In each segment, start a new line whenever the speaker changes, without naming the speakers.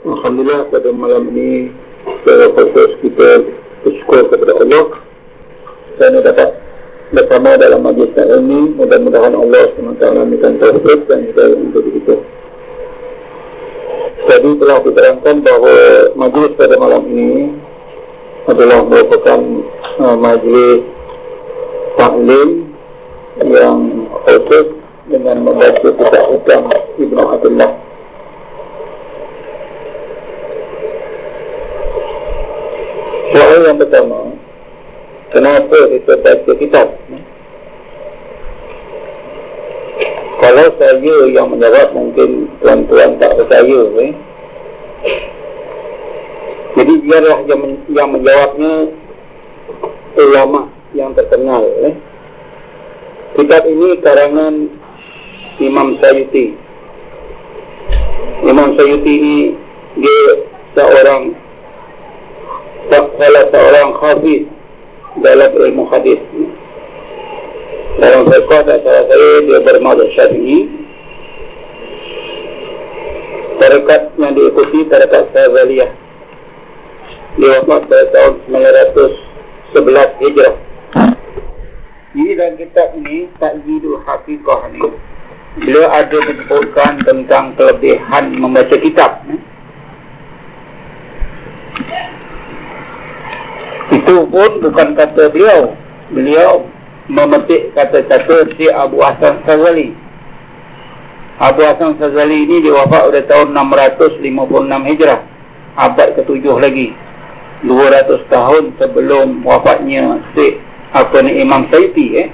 Alhamdulillah pada malam ini Secara khusus kita bersyukur kepada Allah. Saya dapat bersama dalam majlis ini. Mudah-mudahan Allah SWT memberikan tauhid dan juga untuk kita. Jadi telah diterangkan bahawa majlis pada malam ini adalah merupakan uh, majlis taklim yang khusus dengan membaca kitab hutang Ibn Abdullah. Soal yang pertama, kenapa kita baca kitab? Kalau saya yang menjawab mungkin tuan-tuan tak percaya eh? Jadi biarlah yang, yang menjawabnya ulama yang terkenal eh? Kitab ini karangan Imam Sayyuti Imam Sayyuti ini dia seorang salah seorang khafiz dalam ilmu hadis dalam fiqah tak salah saya dia bermaksud syafi'i. Tarekat yang diikuti tarekat Sazaliyah dia wafat pada tahun 911 Hijrah. Jadi dalam kitab ini Takjidul Hafiqah ni beliau ada menyebutkan tentang kelebihan membaca kitab itu pun bukan kata beliau beliau memetik kata-kata si Abu Hasan Sazali. Abu Hasan Sazali ini diwafat pada tahun 656 Hijrah. Abad ke-7 lagi. 200 tahun sebelum wafatnya Syekh apa ni Imam Sayyidi eh.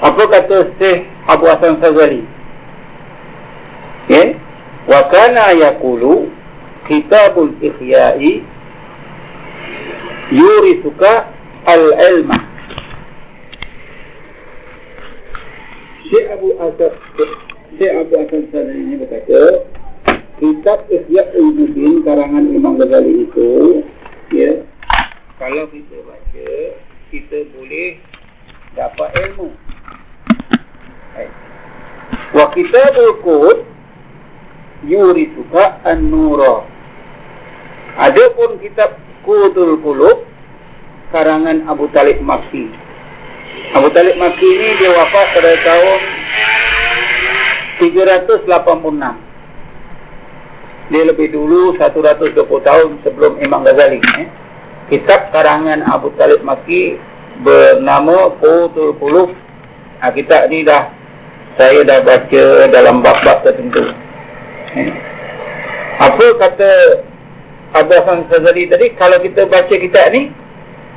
Apa kata Syekh Abu Hasan Sazali? Eh? Wa kana yaqulu kitabul ikhya'i yurisuka al-ilmah Syekh Abu Asad Syekh Abu Asad Sadari ini berkata Kitab Ihya Ulumuddin karangan Imam Ghazali itu ya kalau kita baca kita boleh dapat ilmu. Wa kitabul qud yurisuka an-nura. Adapun kitab Qudul Qulub karangan Abu Talib Makki Abu Talib Maki ini dia wafat pada tahun 386. Dia lebih dulu 120 tahun sebelum Imam Ghazali. Eh. Kitab karangan Abu Talib Maki bernama Qutul Qulub. Nah, kitab ni dah saya dah baca dalam bab-bab tertentu. Eh. Apa kata Abu Hassan Ghazali tadi kalau kita baca kitab ni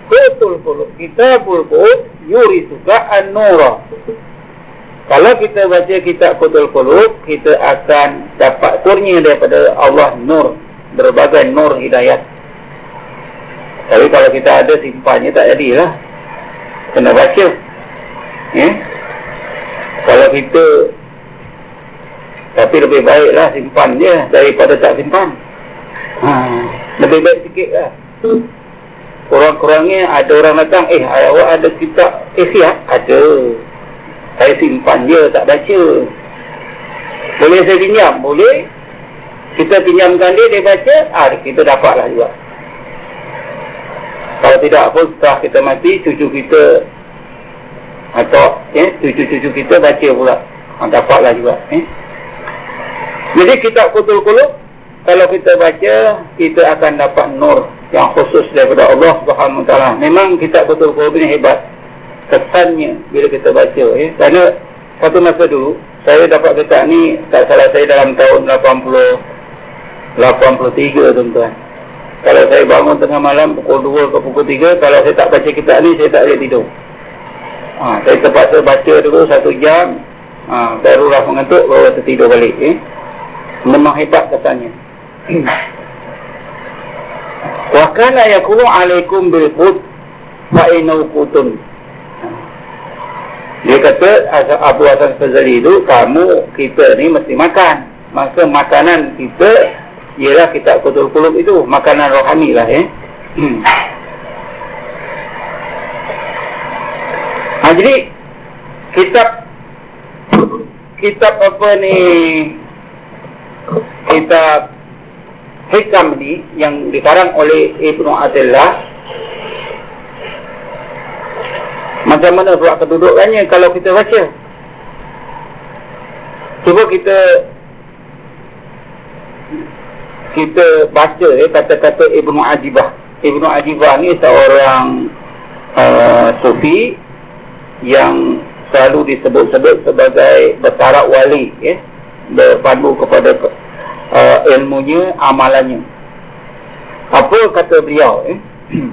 Qutul Qulub Kitabul Qulub Yuri suka An-Nura. Kalau kita baca kitab Qutul Qulub Kita akan dapat kurnia daripada Allah Nur Berbagai Nur Hidayat. Tapi kalau kita ada simpannya tak jadilah. Kena baca. Eh? Kalau kita Tapi lebih baiklah simpan je Daripada tak simpan ha, Lebih baik sikit lah Kurang-kurangnya ada orang datang, eh awak ada kitab Ihya? Ada. Saya simpan je, tak baca. Boleh saya pinjam? Boleh. Kita pinjamkan dia, dia baca, ah, kita dapatlah juga. Kalau tidak pun setelah kita mati, cucu kita atau eh, cucu-cucu kita baca pula. Ah, dapatlah juga. Eh. Jadi kitab kutul-kuluk, kalau kita baca, kita akan dapat nur yang khusus daripada Allah Subhanahu taala. Memang kitab betul betul ini hebat. Kesannya bila kita baca ya. Kerana satu masa dulu saya dapat kitab ni tak salah saya dalam tahun 80 83 tuan-tuan. Kalau saya bangun tengah malam pukul 2 ke pukul 3 kalau saya tak baca kitab ni saya tak boleh tidur. Ha, saya terpaksa baca dulu satu jam ha, barulah mengantuk baru tertidur balik eh. Memang hebat kesannya. wa kana yakunu alaikum bil qut fa inau qutun dia kata Abu Hasan Fazali itu kamu kita ni mesti makan. Maka makanan kita ialah kita kutul kulub itu makanan rohani lah eh. Ha, jadi kitab kitab apa ni? Kitab hikam ni yang dikarang oleh Ibnu Atillah macam mana pula kedudukannya kalau kita baca? Cuba kita kita baca eh, kata-kata Ibnu Ajibah Ibnu Ajibah ni seorang uh, sufi yang selalu disebut-sebut sebagai bertarak wali eh, berpandu kepada uh, ilmunya, amalannya. Apa kata beliau? Eh?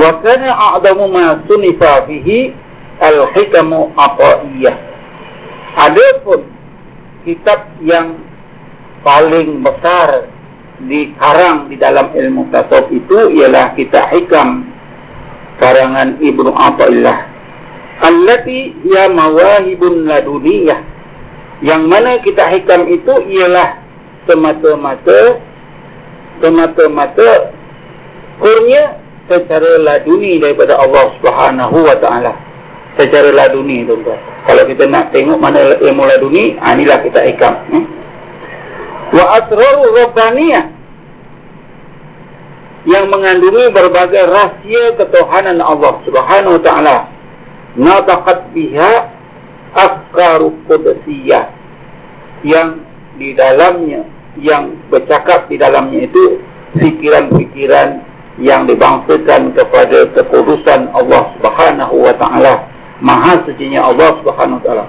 Wa kana a'damu ma sunifa fihi al-hikamu aqaiyah. Adapun kitab yang paling besar dikarang di dalam ilmu tasawuf itu ialah kitab hikam karangan Ibnu Athaillah allati ya mawahibun laduniyah yang mana kita hikam itu ialah semata-mata semata-mata kurnia secara laduni daripada Allah Subhanahu wa taala. Secara laduni tu Kalau kita nak tengok mana ilmu laduni, ha, inilah kita hikam. Hmm? Wa asraru rabbaniyah yang mengandungi berbagai rahsia ketuhanan Allah Subhanahu wa taala. Nataqat biha afkaru qudusiyah yang di dalamnya yang bercakap di dalamnya itu fikiran-fikiran yang dibangsakan kepada kekudusan Allah Subhanahu wa taala. Maha sucinya Allah Subhanahu wa taala.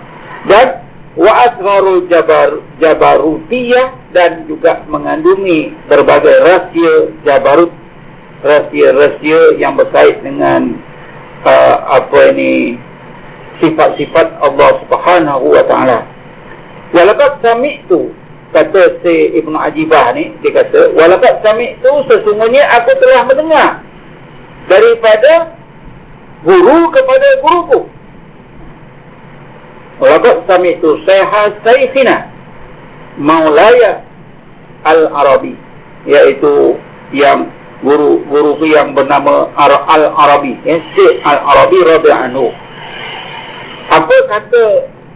Dan wa asrarul jabar jabarutiyah dan juga mengandungi berbagai rahsia jabarut. Rahsia-rahsia yang berkait dengan uh, apa ini sifat-sifat Allah Subhanahu wa taala. Walakat sami tu kata si Ibnu Ajibah ni dia kata walakat sami tu sesungguhnya aku telah mendengar daripada guru kepada guruku. Walakat sami tu saya sayyidina Maulaya Al-Arabi iaitu yang guru guru yang bernama Al-Arabi ya, Syekh Al-Arabi radhiyallahu anhu apa kata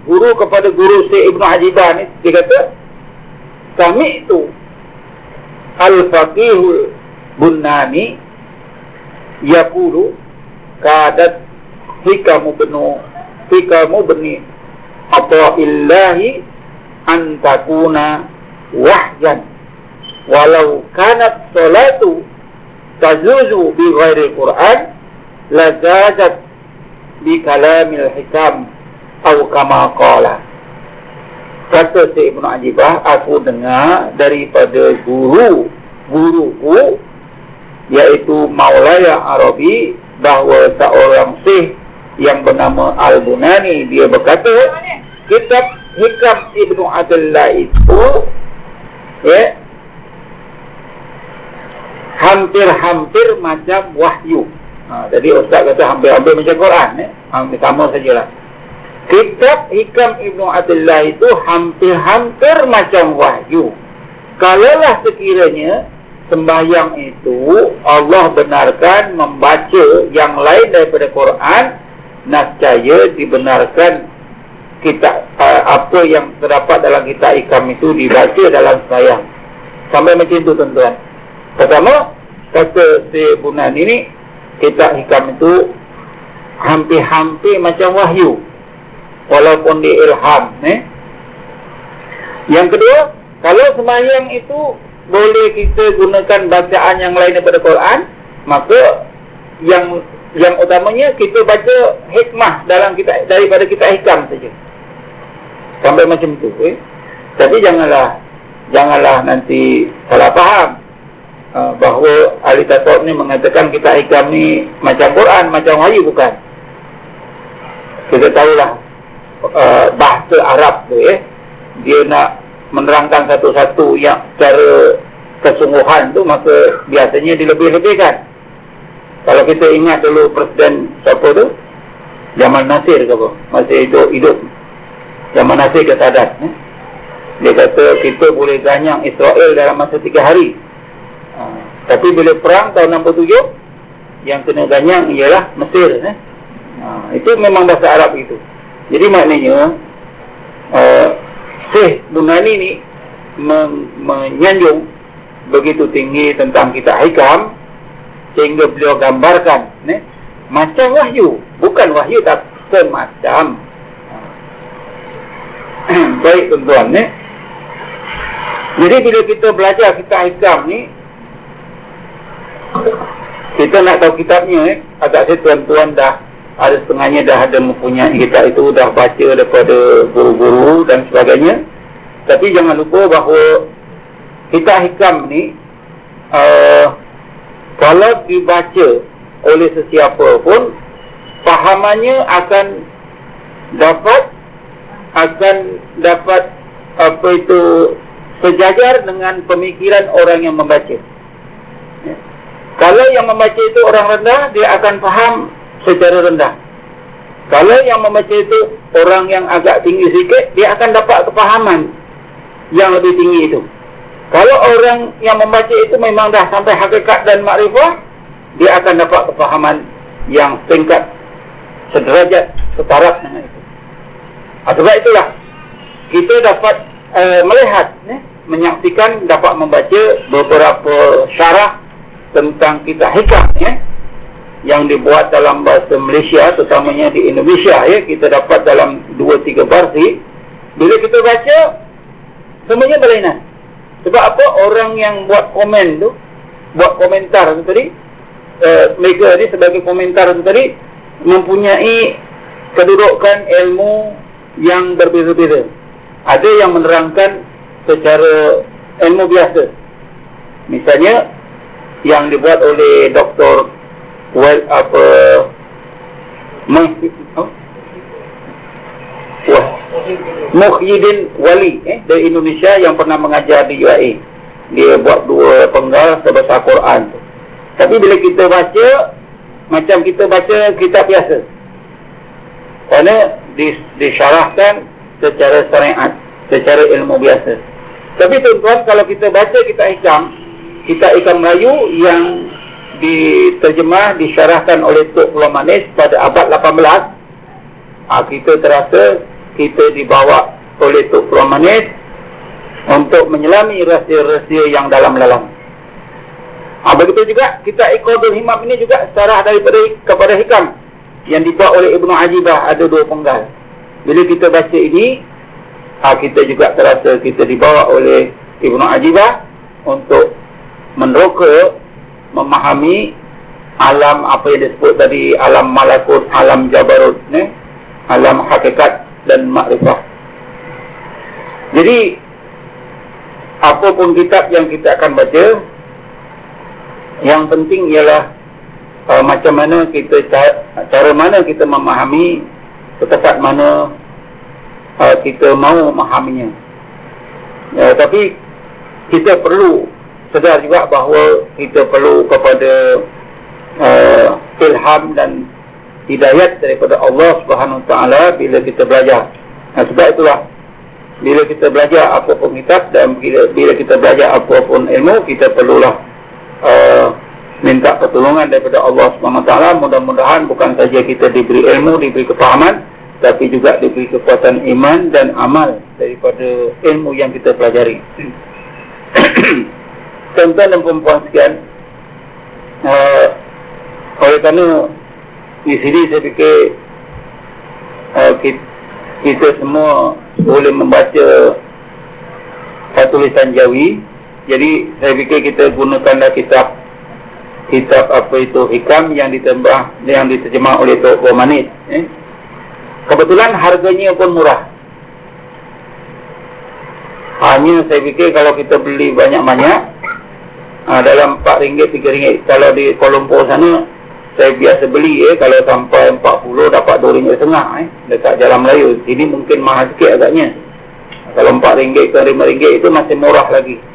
guru kepada guru Syekh Ibn Hajibah ni? Dia kata kami itu al-faqihul bunani yaqulu kadat hikamu benu hikamu beni apa illahi antakuna wahyan walau kanat salatu tazuzu bi ghairi Quran la bi kalamil hikam atau kama qala. Kata si Ibnu Ajibah aku dengar daripada guru guruku iaitu Maulaya Arabi bahawa seorang syekh yang bernama Al-Bunani dia berkata kitab hikam Ibnu Adillah itu ya hampir-hampir macam wahyu Ha, jadi Ustaz kata hampir-hampir macam Quran. Eh? Hampir sama sajalah. Kitab Hikam Ibnu Abdullah itu hampir-hampir macam wahyu. Kalaulah sekiranya sembahyang itu Allah benarkan membaca yang lain daripada Quran, nascaya dibenarkan kita uh, apa yang terdapat dalam kitab Hikam itu dibaca dalam sembahyang. Sampai macam itu tuan-tuan. Pertama, kata si Bunan ini, kitab hikam itu hampir-hampir macam wahyu walaupun di ilham eh? yang kedua kalau sembahyang itu boleh kita gunakan bacaan yang lain daripada Quran maka yang yang utamanya kita baca hikmah dalam kita daripada kita hikam saja sampai macam itu eh? tapi janganlah janganlah nanti salah faham Ah, bahawa ahli tasawuf ni mengatakan kita hikam ni macam Quran, macam wahyu bukan. Kita tahulah uh, bahasa Arab tu eh. Dia nak menerangkan satu-satu yang secara kesungguhan tu maka biasanya dilebih-lebihkan. Kalau kita ingat dulu Presiden siapa tu? Jamal Nasir ke apa? Masih hidup, hidup. Jamal Nasir ke Sadat. Eh? Dia kata kita boleh ganyang Israel dalam masa tiga hari. Tapi bila perang tahun 67 yang kena ganyang ialah Mesir eh. Ha. itu memang bahasa Arab itu. Jadi maknanya uh, Syekh Bunani ni men menyanjung begitu tinggi tentang kitab hikam sehingga beliau gambarkan ne? macam wahyu bukan wahyu tapi semacam baik tuan-tuan ne? jadi bila kita belajar kitab hikam ni kita nak tahu kitabnya eh, agak saya tuan-tuan dah ada setengahnya dah ada mempunyai kitab itu dah baca daripada guru-guru dan sebagainya tapi jangan lupa bahawa kitab hikam ni uh, kalau dibaca oleh sesiapa pun fahamannya akan dapat akan dapat apa itu sejajar dengan pemikiran orang yang membaca. Ya. Kalau yang membaca itu orang rendah, dia akan faham secara rendah. Kalau yang membaca itu orang yang agak tinggi sedikit, dia akan dapat kepahaman yang lebih tinggi itu. Kalau orang yang membaca itu memang dah sampai hakikat dan makrifah, dia akan dapat kepahaman yang tingkat sederajat setara dengan itu. Ah, sebab itulah kita dapat uh, melihat, ne, menyaksikan, dapat membaca beberapa syarah tentang kita hikam ya, yang dibuat dalam bahasa Malaysia, terutamanya di Indonesia. Ya, kita dapat dalam dua tiga versi. Bila kita baca, semuanya berlainan. Sebab apa? Orang yang buat komen tu, buat komentar tu tadi, uh, mereka ni sebagai komentar tu tadi, mempunyai kedudukan ilmu yang berbeza-beza. Ada yang menerangkan secara ilmu biasa. Misalnya, yang dibuat oleh Dr. Well, apa, Muhyiddin Wali eh, dari Indonesia yang pernah mengajar di UAE. Dia buat dua penggal sebesar Quran. Tapi bila kita baca, macam kita baca kitab biasa. Kerana disyarahkan secara syariat, secara ilmu biasa. Tapi tuan-tuan, kalau kita baca kitab hikam, kitab hikam Melayu yang diterjemah, disyarahkan oleh Tok Pulau Manis pada abad 18, ah, kita terasa kita dibawa oleh Tok Pulau Manis untuk menyelami rahsia-rahsia yang dalam-dalam. Ha, begitu juga kita Iqadul Himam ini juga secara daripada kepada hikam yang dibuat oleh Ibnu Ajibah ada dua penggal. Bila kita baca ini, ha, kita juga terasa kita dibawa oleh Ibnu Ajibah untuk meneroka, memahami alam apa yang disebut tadi, alam malakut, alam jabarut, ne? alam hakikat dan makrifah. Jadi, apapun kitab yang kita akan baca, yang penting ialah uh, macam mana kita cara mana kita memahami ketepat mana uh, kita mau memahaminya. Ya, tapi kita perlu sedar juga bahawa kita perlu kepada uh, ilham dan hidayat daripada Allah Subhanahu taala bila kita belajar. Nah, sebab itulah bila kita belajar apa pun kitab dan bila, bila kita belajar apa pun ilmu kita perlulah uh, minta pertolongan daripada Allah SWT mudah-mudahan bukan saja kita diberi ilmu, diberi kefahaman tapi juga diberi kekuatan iman dan amal daripada ilmu yang kita pelajari tuan-tuan dan perempuan sekian uh, oleh kerana di sini saya fikir uh, kita, kita semua boleh membaca tulisan Jawi jadi saya fikir kita gunakanlah kitab kitab apa itu hikam yang ditembah yang diterjemah oleh Tok Bomanit. Eh? Kebetulan harganya pun murah. Hanya saya fikir kalau kita beli banyak-banyak uh, dalam RM4, RM3. Kalau di Kuala Lumpur sana saya biasa beli eh kalau sampai 40 dapat RM2.5 eh dekat Jalan Melayu. Ini mungkin mahal sikit agaknya. Kalau RM4 ke RM5 itu masih murah lagi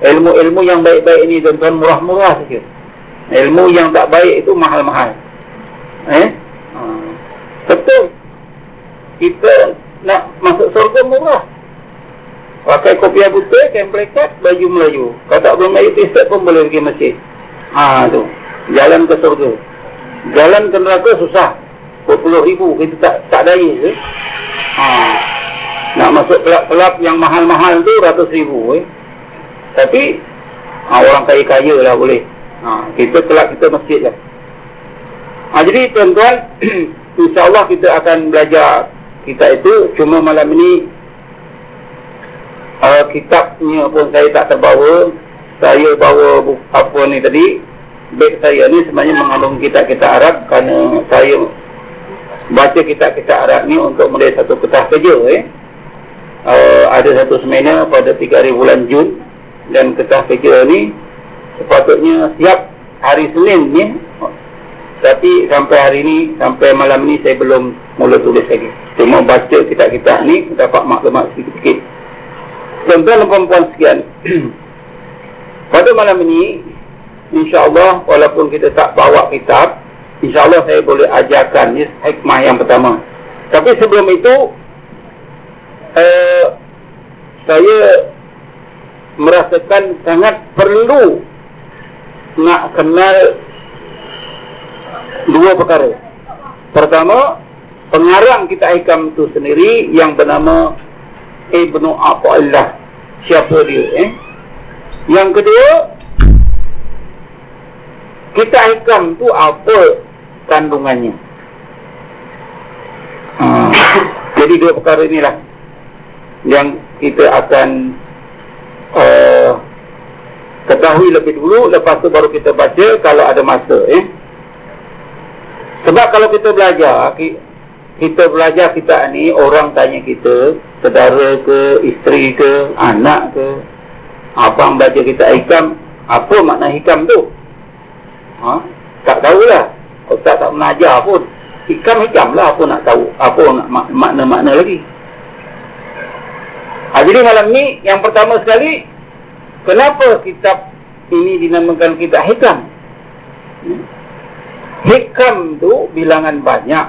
ilmu-ilmu yang baik-baik ini tuan-tuan murah-murah saja. Ilmu yang tak baik itu mahal-mahal. Eh? Ha. Betul. Kita nak masuk surga murah. Pakai kopi abu teh, kain pelekat, baju Melayu. Kalau tak boleh Melayu, t pun boleh pergi masjid. Ha, tu. Jalan ke surga. Jalan ke neraka susah. 40 ribu, kita tak tak daya. Ha. Nak masuk kelab-kelab yang mahal-mahal tu ratus ribu eh. Tapi ha, orang kaya-kaya lah boleh. Ha, kita kelab kita masjid lah. Ha, jadi tuan-tuan, insyaAllah kita akan belajar kita itu. Cuma malam ini uh, kitabnya pun saya tak terbawa. Saya bawa apa ni tadi. Beg saya ni sebenarnya mengandung kitab-kitab Arab kerana saya baca kitab-kitab Arab ni untuk mulai satu petah kerja eh. Uh, ada satu seminar pada 3 hari bulan Jun dan ketah kerja ni sepatutnya siap hari Senin ni tapi sampai hari ni sampai malam ni saya belum mula tulis lagi cuma baca kitab-kitab ni dapat maklumat sikit-sikit dan perempuan sekian pada malam ini insyaAllah walaupun kita tak bawa kitab insyaAllah saya boleh ajarkan ni hikmah yang pertama tapi sebelum itu uh, saya merasakan sangat perlu nak kenal dua perkara. Pertama, pengarang kita hikam itu sendiri yang bernama Ibnu Aqillah. Siapa dia? Eh? Yang kedua, kita hikam tu apa kandungannya? Hmm. Jadi dua perkara inilah yang kita akan uh, ketahui lebih dulu lepas tu baru kita baca kalau ada masa eh sebab kalau kita belajar kita belajar kita ni orang tanya kita saudara ke isteri ke anak ke apa yang belajar kita hikam apa makna hikam tu ha? tak tahulah Ustaz tak mengajar pun hikam-hikam lah apa nak tahu apa nak makna-makna lagi Ha, jadi malam ni yang pertama sekali kenapa kitab ini dinamakan kitab hikam? Hmm? Hikam tu bilangan banyak.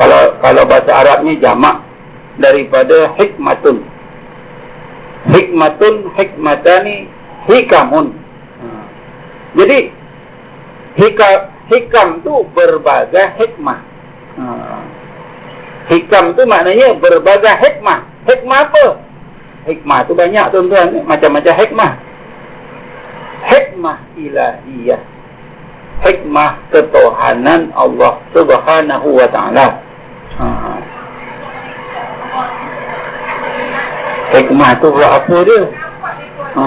Kalau kalau bahasa Arabnya jamak daripada hikmatun. Hikmatun, hikmatani, hikamun. Ha. Jadi hikam, hikam tu berbagai hikmah. Ha. Hikam tu maknanya berbagai hikmah. Hikmah apa? Hikmah tu banyak tuan-tuan. Macam-macam hikmah. Hikmah ilahiyah. Hikmah ketuhanan Allah subhanahu wa ta'ala. Ha. Hikmah tu buat apa dia? Ha.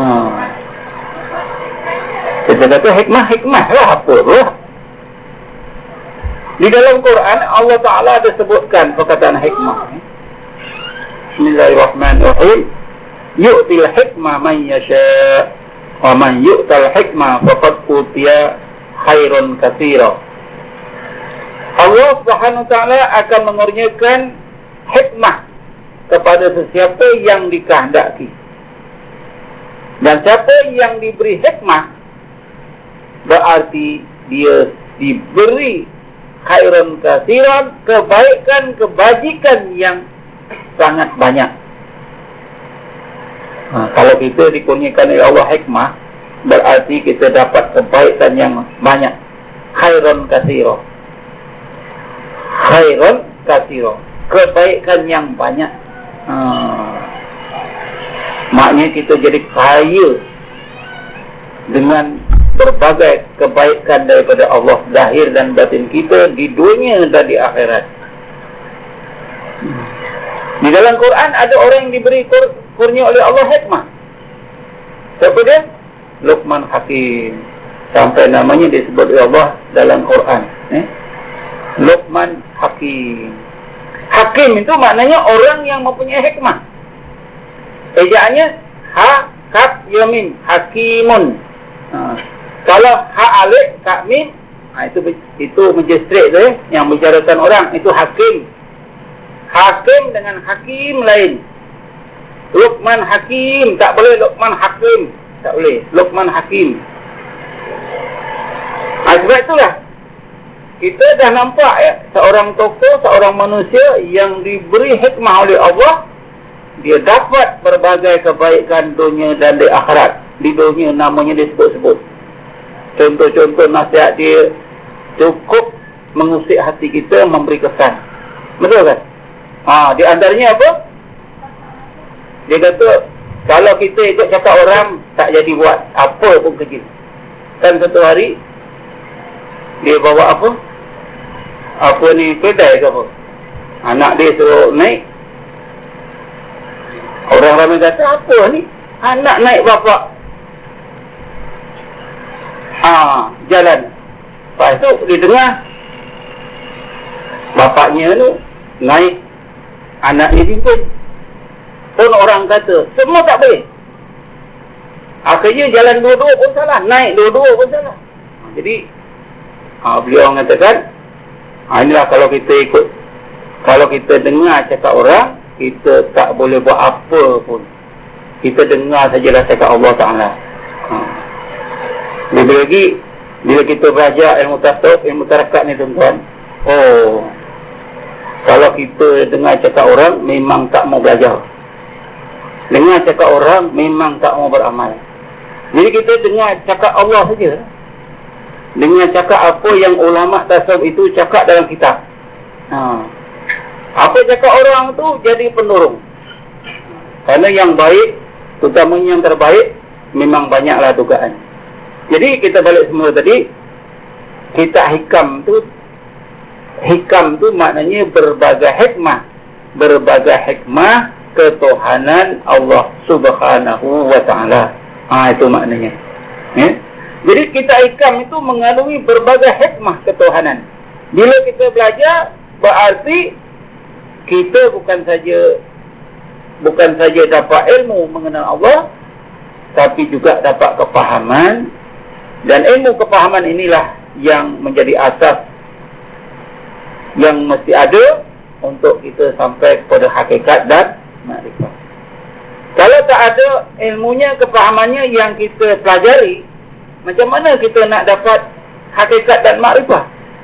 Kita kata hikmah-hikmah lah apa tu? Di dalam Quran Allah Ta'ala ada sebutkan perkataan hikmah. Bismillahirrahmanirrahim. Yu'til hikmah man yasha' wa man yu'tal hikmah faqad utiya khairun katsira. Allah Subhanahu wa taala akan mengurniakan hikmah kepada sesiapa yang dikehendaki. Dan siapa yang diberi hikmah berarti dia diberi khairun katsiran kebaikan kebajikan yang sangat banyak. Ha, kalau kita dikurniakan oleh Allah hikmah, berarti kita dapat kebaikan yang banyak. Khairun kasiro. Khairun kasiro. Kebaikan yang banyak. Ha. Maknanya kita jadi kaya dengan berbagai kebaikan daripada Allah zahir dan batin kita di dunia dan di akhirat. Di dalam Quran ada orang yang diberi kur kurnia oleh Allah hikmah. Siapa dia? Luqman Hakim. Sampai namanya disebut oleh Allah dalam Quran. Eh? Luqman Hakim. Hakim itu maknanya orang yang mempunyai hikmah. Ejaannya ha kaf yamin hakimun. Ha. Kalau ha alif kaf mim ha, itu itu straight tu eh? yang bicarakan orang itu hakim Hakim dengan hakim lain. Luqman Hakim. Tak boleh Luqman Hakim. Tak boleh. Luqman Hakim. Ha, sebab itulah. Kita dah nampak ya. Seorang tokoh, seorang manusia yang diberi hikmah oleh Allah. Dia dapat berbagai kebaikan dunia dan di akhirat. Di dunia namanya disebut-sebut. Contoh-contoh nasihat dia cukup mengusik hati kita memberi kesan. Betul kan? Ha, di antaranya apa? Dia kata, kalau kita ikut cakap orang, tak jadi buat apa pun kerja. Kan satu hari, dia bawa apa? Apa ni, kedai ke apa? Anak dia suruh naik. Orang ramai kata, apa ni? Anak naik bapak. Ah, jalan. Lepas tu, dia dengar. Bapaknya tu, naik. Anak dia pimpin pun orang kata semua tak boleh. Akhirnya jalan dua-dua pun salah naik dua-dua pun salah. Jadi ha, beliau mengatakan ha, inilah kalau kita ikut kalau kita dengar cakap orang kita tak boleh buat apa pun. Kita dengar sajalah cakap Allah Ta'ala. Ha. lebih lagi bila kita belajar ilmu tasawuf ilmu tarakat ni tuan-tuan oh kalau kita dengar cakap orang memang tak mau belajar Dengar cakap orang memang tak mau beramal. Jadi kita dengar cakap Allah saja. Dengar cakap apa yang ulama tasawuf itu cakap dalam kitab. Ha. Apa cakap orang tu jadi penurung. Karena yang baik, terutama yang terbaik, memang banyaklah dugaan. Jadi kita balik semua tadi, kita hikam tu, hikam tu maknanya berbagai hikmah. Berbagai hikmah ketuhanan Allah Subhanahu wa taala. Ah itu maknanya. Ya. Jadi kita ikam itu mengandungi berbagai hikmah ketuhanan. Bila kita belajar berarti kita bukan saja bukan saja dapat ilmu mengenal Allah tapi juga dapat kepahaman dan ilmu kepahaman inilah yang menjadi asas yang mesti ada untuk kita sampai kepada hakikat dan makrifah. Kalau tak ada ilmunya, kepahamannya yang kita pelajari, macam mana kita nak dapat hakikat dan makrifah?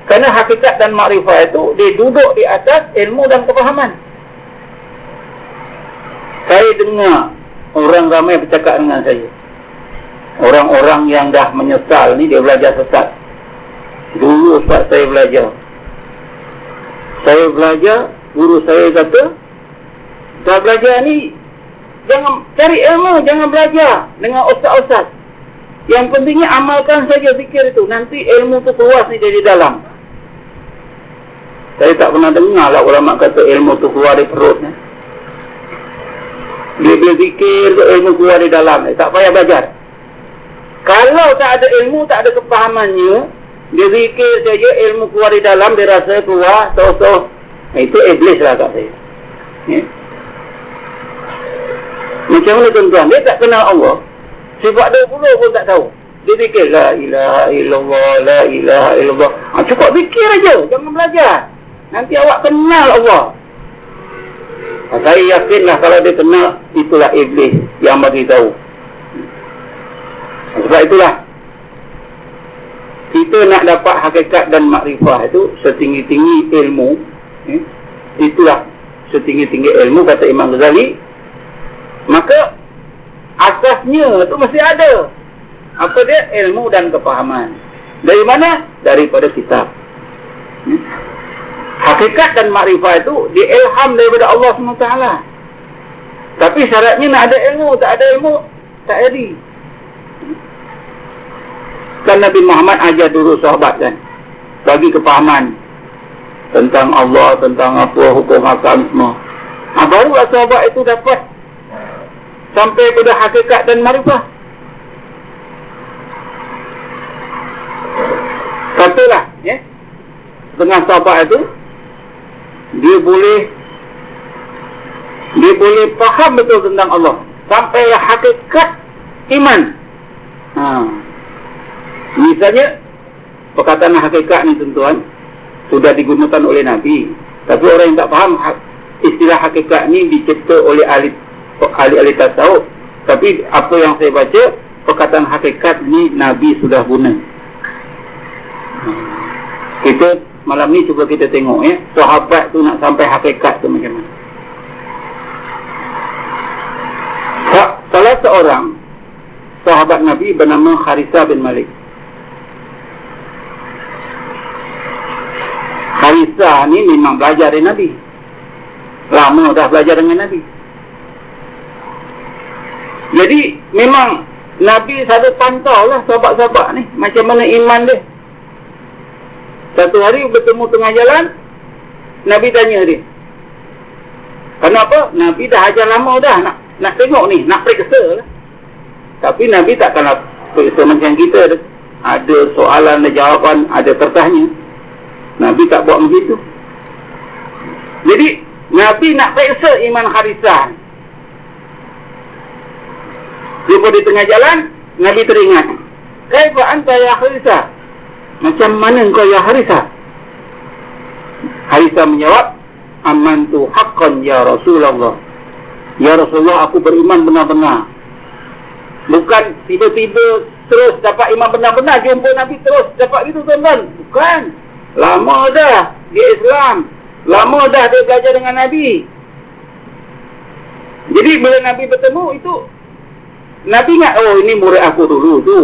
Kerana hakikat dan makrifah itu dia duduk di atas ilmu dan kepahaman. Saya dengar orang ramai bercakap dengan saya. Orang-orang yang dah menyesal ni dia belajar sesat. Dulu saat saya belajar. Saya belajar, guru saya kata, dah belajar ni jangan cari ilmu jangan belajar dengan ustaz-ustaz. Yang pentingnya amalkan saja fikir itu. Nanti ilmu tu keluar ni dari dalam. Saya tak pernah dengar lah ulama kata ilmu tu keluar dari perutnya dia dia fikir tu ilmu keluar dari dalam tak payah belajar. Kalau tak ada ilmu tak ada kepahamannya dia fikir saja ilmu keluar dari dalam dia rasa keluar so-so itu iblis lah kat saya. Macam mana tuan-tuan? Dia tak kenal Allah. Sifat dia pula pun tak tahu. Dia fikir, La ilaha illallah, La ilaha illallah. Ha, cukup fikir aja, Jangan belajar. Nanti awak kenal Allah. Ha, saya yakinlah kalau dia kenal, itulah Iblis yang bagi tahu. Ha, sebab itulah. Kita nak dapat hakikat dan makrifah itu setinggi-tinggi ilmu. Eh, itulah setinggi-tinggi ilmu kata Imam Ghazali maka asasnya tu mesti ada. Apa dia? Ilmu dan kepahaman dari mana? Daripada kitab. Hmm? hakikat dan makrifat itu diilham daripada Allah SWT. Tapi syaratnya nak ada ilmu tak ada ilmu tak jadi kan Nabi Muhammad ajar dulu sahabat kan bagi kepahaman tentang Allah, tentang apa hukum hakam semua. Ha, barulah sahabat itu dapat sampai pada hakikat dan marifah. Katalah, ya. Dengan sahabat itu, dia boleh dia boleh faham betul tentang Allah. Sampai hakikat iman. Ha. Misalnya, perkataan hakikat ni tuan-tuan, sudah digunakan oleh Nabi. Tapi orang yang tak faham istilah hakikat ni dicipta oleh ahli ahli-ahli tasawuf tapi apa yang saya baca perkataan hakikat ni Nabi sudah guna. Kita malam ni cuba kita tengok ya. Sahabat tu nak sampai hakikat tu macam mana? Salah seorang sahabat Nabi bernama Harisa bin Malik. Harisa ni memang belajar dari Nabi. Lama dah belajar dengan Nabi Jadi memang Nabi selalu pantau lah sahabat-sahabat ni macam mana iman dia. Satu hari bertemu tengah jalan, Nabi tanya dia. Kenapa? Nabi dah ajar lama dah nak nak tengok ni, nak periksa lah. Tapi Nabi takkan nak periksa macam kita Ada soalan dan jawapan, ada kertasnya. Nabi tak buat begitu. Jadi, Nabi nak periksa iman Harisah. Jumpa di tengah jalan, Nabi teringat. Kaifa anta ya Harisah? Macam mana engkau ya Harisah? Harisah menjawab, Amantu haqqan ya Rasulullah. Ya Rasulullah, aku beriman benar-benar. Bukan tiba-tiba terus dapat iman benar-benar jumpa Nabi terus dapat itu tuan-tuan. Bukan. Lama dah dia Islam. Lama dah dia belajar dengan Nabi. Jadi bila Nabi bertemu itu Nabi ingat oh ini murid aku dulu tu.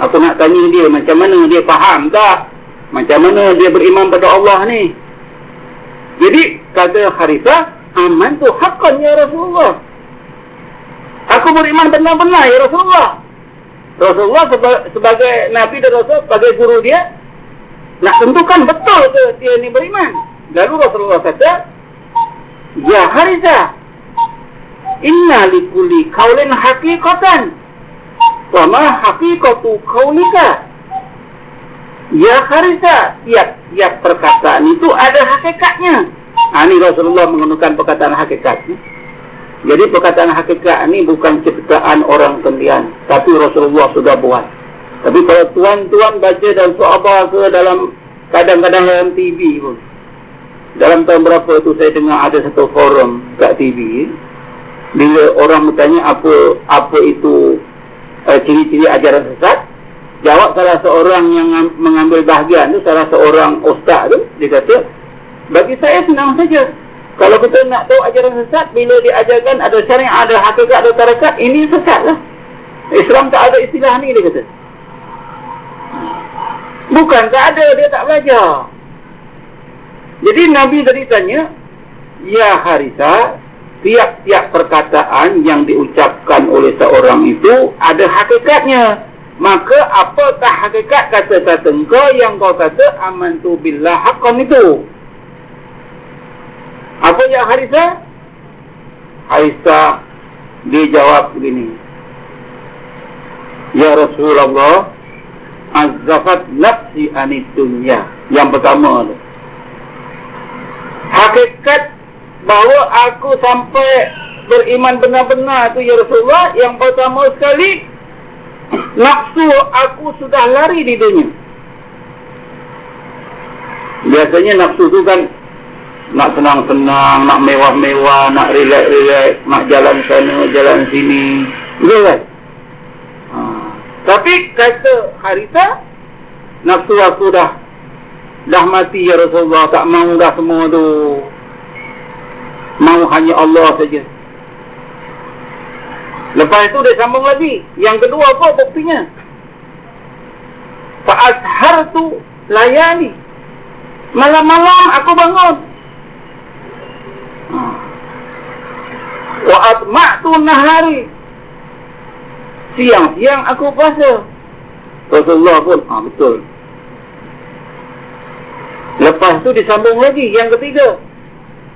Aku nak tanya dia macam mana dia faham tak? Macam mana dia beriman pada Allah ni? Jadi kata Harithah, aman tu haqqan ya Rasulullah. Aku beriman benar-benar ya Rasulullah. Rasulullah sebagai Nabi dan Rasul, sebagai guru dia, nak tentukan betul ke dia ni beriman. Lalu Rasulullah kata, Ya Harithah, Inna likuli kaulin hakikatan. Wa ma hakikatu kaulika. Ya Harisa, tiap-tiap perkataan itu ada hakikatnya. Ha, ini Rasulullah menggunakan perkataan hakikat. Jadi perkataan hakikat ini bukan ciptaan orang kendian. Tapi Rasulullah sudah buat. Tapi kalau tuan-tuan baca dan sahabat ke dalam kadang-kadang dalam TV pun. Dalam tahun berapa tu saya dengar ada satu forum kat TV bila orang bertanya apa apa itu uh, ciri-ciri ajaran sesat jawab salah seorang yang mengambil bahagian tu salah seorang ustaz tu dia kata bagi saya senang saja. Kalau kita nak tahu ajaran sesat bila diajarkan ada syariat ada hakikat ada tarakat ini sesat lah Islam tak ada istilah ni dia kata. Bukan tak ada dia tak belajar. Jadi Nabi tadi tanya Ya Harisa tiap-tiap perkataan yang diucapkan oleh seorang itu ada hakikatnya. Maka apakah hakikat kata-kata engkau yang kau kata aman tu billah haqqan itu? Apa yang Harisa? Harisa dia jawab begini. Ya Rasulullah, azzafat nafsi anid dunya. Yang pertama tu. Hakikat bahawa aku sampai beriman benar-benar tu ya Rasulullah yang pertama sekali nafsu aku sudah lari di dunia biasanya nafsu tu kan nak senang-senang, nak mewah-mewah, nak relax-relax, nak jalan sana, jalan sini. Betul kan? Ha. Tapi kata Harita, nafsu aku dah dah mati ya Rasulullah, tak mahu dah semua tu mau hanya Allah saja. Lepas itu dia sambung lagi. Yang kedua apa buktinya? Fa'ashar tu layani. Malam-malam aku bangun. Wa atma'tu nahari. Siang-siang aku puasa. Rasulullah pun, ah betul. Lepas tu disambung lagi yang ketiga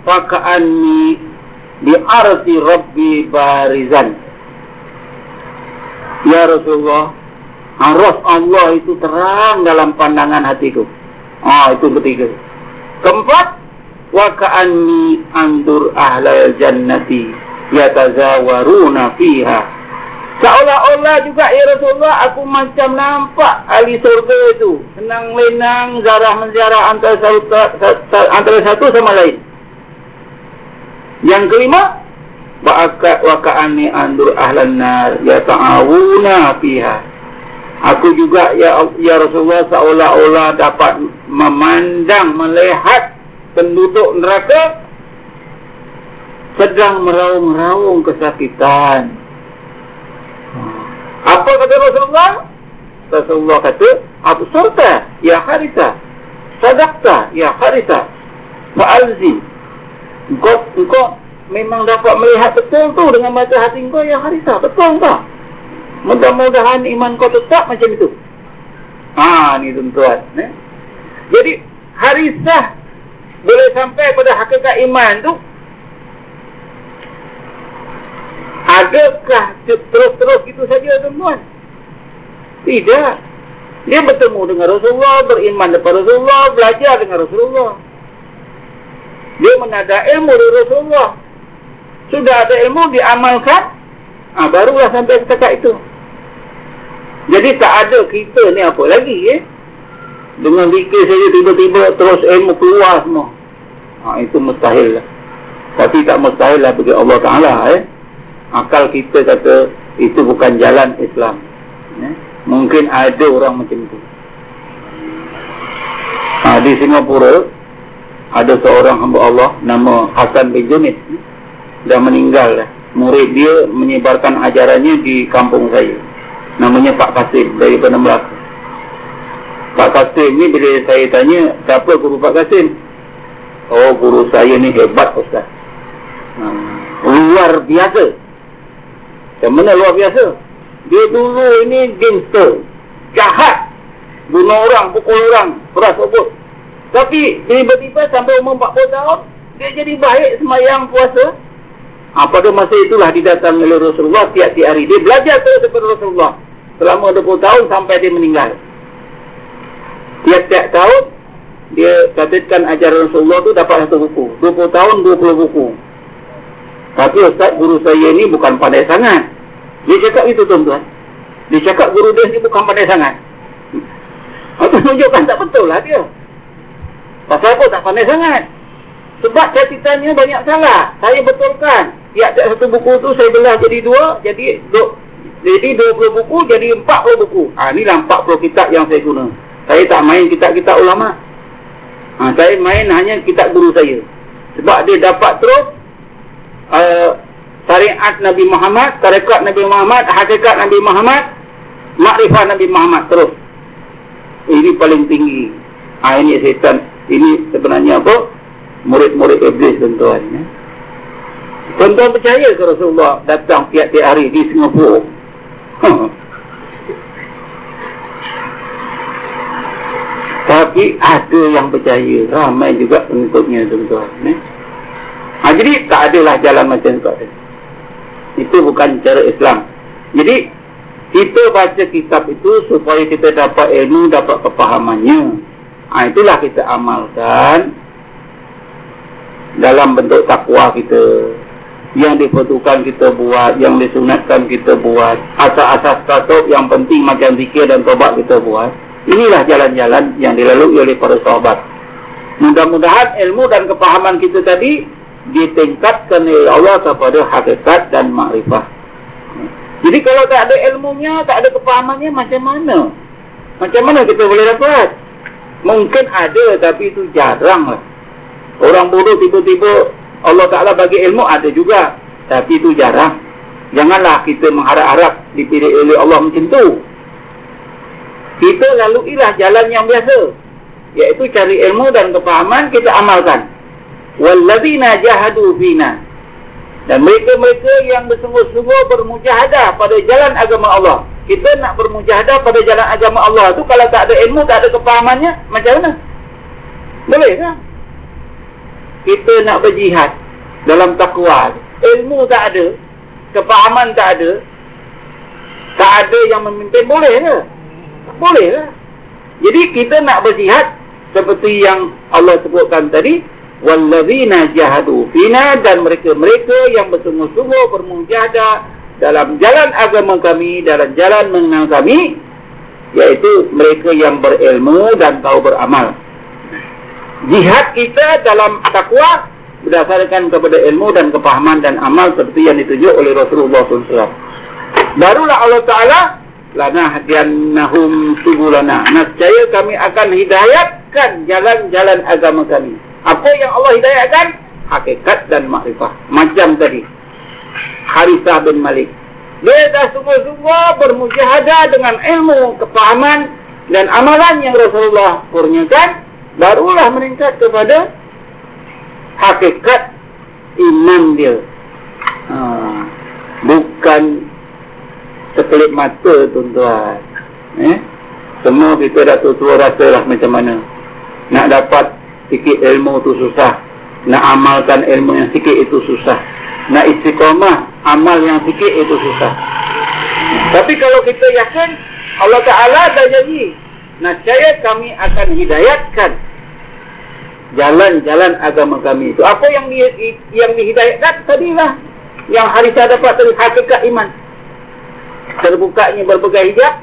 faka'anni di arti Rabbi barizan. Ya Rasulullah, harus Allah itu terang dalam pandangan hatiku. Ah, itu ketiga. Keempat, waka'anni andur ahlal jannati yatazawaruna fiha. Seolah-olah juga ya Rasulullah aku macam nampak ahli surga itu senang lenang zarah menziarah antara satu, antara satu sama lain. Yang kelima, wa'akat waka'ani andur ahlan nar ya ta'awuna fiha. Aku juga ya ya Rasulullah seolah-olah dapat memandang melihat penduduk neraka sedang meraung-raung kesakitan. Apa kata Rasulullah? Rasulullah kata, Abu Surta, ya Harisa. Sadaqta, ya Harisa. Fa'alzi, engkau engkau memang dapat melihat betul tu dengan mata hati kau yang Harisah. Betul tak? Mudah-mudahan iman kau tetap macam itu. Ha, ni tuan-tuan. Eh? Jadi, Harisah boleh sampai pada hakikat iman tu adakah terus-terus itu saja tuan-tuan? Tidak. Dia bertemu dengan Rasulullah, beriman kepada Rasulullah, belajar dengan Rasulullah. Dia menada ilmu dari Rasulullah. Sudah ada ilmu, diamalkan. Ha, barulah sampai ke tempat itu. Jadi tak ada kita ni apa lagi eh? Dengan fikir saja tiba-tiba terus ilmu keluar semua. Ha, itu mustahil lah. Tapi tak mustahil lah bagi Allah Ta'ala eh? Akal kita kata itu bukan jalan Islam. Eh? Mungkin ada orang macam itu. Ha, di Singapura ada seorang hamba Allah nama Hasan bin Junid dah meninggal dah. Murid dia menyebarkan ajarannya di kampung saya. Namanya Pak Kasim dari Melaka. Pak Kasim ni bila saya tanya siapa guru Pak Kasim? Oh guru saya ni hebat Ustaz. Ha, luar biasa. Macam mana luar biasa? Dia dulu ini gangster. Jahat. Bunuh orang, pukul orang. Peras sebut. Tapi tiba-tiba sampai umur 40 tahun, dia jadi baik semayang puasa. Ha, pada masa itulah didatangi oleh Rasulullah tiap-tiap hari. Dia belajar terus daripada Rasulullah. Selama 20 tahun sampai dia meninggal. Tiap-tiap tahun, dia katakan ajaran Rasulullah tu dapat satu buku. 20 tahun, 20 buku. Tapi Ustaz, guru saya ini bukan pandai sangat. Dia cakap itu tuan-tuan. Dia cakap guru dia ni bukan pandai sangat. Itu menunjukkan tak betul lah dia. Pasal apa tak pandai sangat? Sebab catitannya banyak salah. Saya betulkan. Tiap-tiap satu buku tu saya belah jadi dua. Jadi dua, jadi 20 buku jadi 40 buku. Ha, inilah 40 kitab yang saya guna. Saya tak main kitab-kitab ulama. Ha, saya main hanya kitab guru saya. Sebab dia dapat terus uh, syariat Nabi Muhammad, tarekat Nabi Muhammad, hakikat Nabi Muhammad, makrifat Nabi Muhammad terus. Ini paling tinggi. Ha, ini setan. Ini sebenarnya apa? Murid-murid iblis tuan-tuan. Ya. Tuan-tuan percaya ke Rasulullah datang tiap-tiap hari di Singapura? Tapi ada yang percaya. Ramai juga pengikutnya tuan-tuan. Ya. Ha, jadi tak adalah jalan macam tu. Itu bukan cara Islam. Jadi, kita baca kitab itu supaya kita dapat ilmu, dapat kepahamannya. Ha, itulah kita amalkan dalam bentuk takwa kita. Yang diperlukan kita buat, yang disunatkan kita buat. Asas-asas tasawuf yang penting macam zikir dan tobat kita buat. Inilah jalan-jalan yang dilalui oleh para sahabat. Mudah-mudahan ilmu dan kepahaman kita tadi ditingkatkan oleh Allah kepada hakikat dan makrifah. Jadi kalau tak ada ilmunya, tak ada kepahamannya, macam mana? Macam mana kita boleh dapat? Mungkin ada, tapi itu jarang lah. Orang bodoh tiba-tiba Allah Ta'ala bagi ilmu, ada juga. Tapi itu jarang. Janganlah kita mengharap-harap dipilih oleh Allah macam tu. Kita lalu ilah jalan yang biasa. Iaitu cari ilmu dan kepahaman, kita amalkan walladzina jahadu fina dan mereka-mereka yang bersungguh-sungguh bermujahadah pada jalan agama Allah kita nak bermujahadah pada jalan agama Allah tu kalau tak ada ilmu tak ada kepahamannya macam mana? Boleh tak kita nak berjihad dalam takwa. Ilmu tak ada kepahaman tak ada tak ada yang memimpin boleh ke? Boleh ke? Jadi kita nak berjihad seperti yang Allah sebutkan tadi walladzina jahadu fina dan mereka-mereka yang bersungguh-sungguh bermujahadah dalam jalan agama kami dalam jalan mengenal kami yaitu mereka yang berilmu dan tahu beramal jihad kita dalam takwa berdasarkan kepada ilmu dan kepahaman dan amal seperti yang ditunjuk oleh Rasulullah SAW barulah Allah Ta'ala lana hadiannahum subulana nascaya kami akan hidayatkan jalan-jalan agama kami apa yang Allah hidayahkan? Hakikat dan makrifah. Macam tadi. Harisah bin Malik. Dia dah sungguh-sungguh bermujahadah dengan ilmu, kepahaman dan amalan yang Rasulullah kurniakan. Barulah meningkat kepada hakikat iman dia. Ha. Bukan sekelip mata tuan-tuan. Eh? Semua kita dah tua-tua rasa lah macam mana. Nak dapat sikit ilmu tu susah. Nak amalkan ilmu yang sikit itu susah. Nak istiqamah, amal yang sikit itu susah. Tapi kalau kita yakin, Allah Ta'ala dah janji. Nascaya kami akan hidayatkan jalan-jalan agama kami itu. Apa yang di, yang dihidayatkan tadilah yang hari saya dapat dari hakikat iman. Terbukanya berbagai hijab,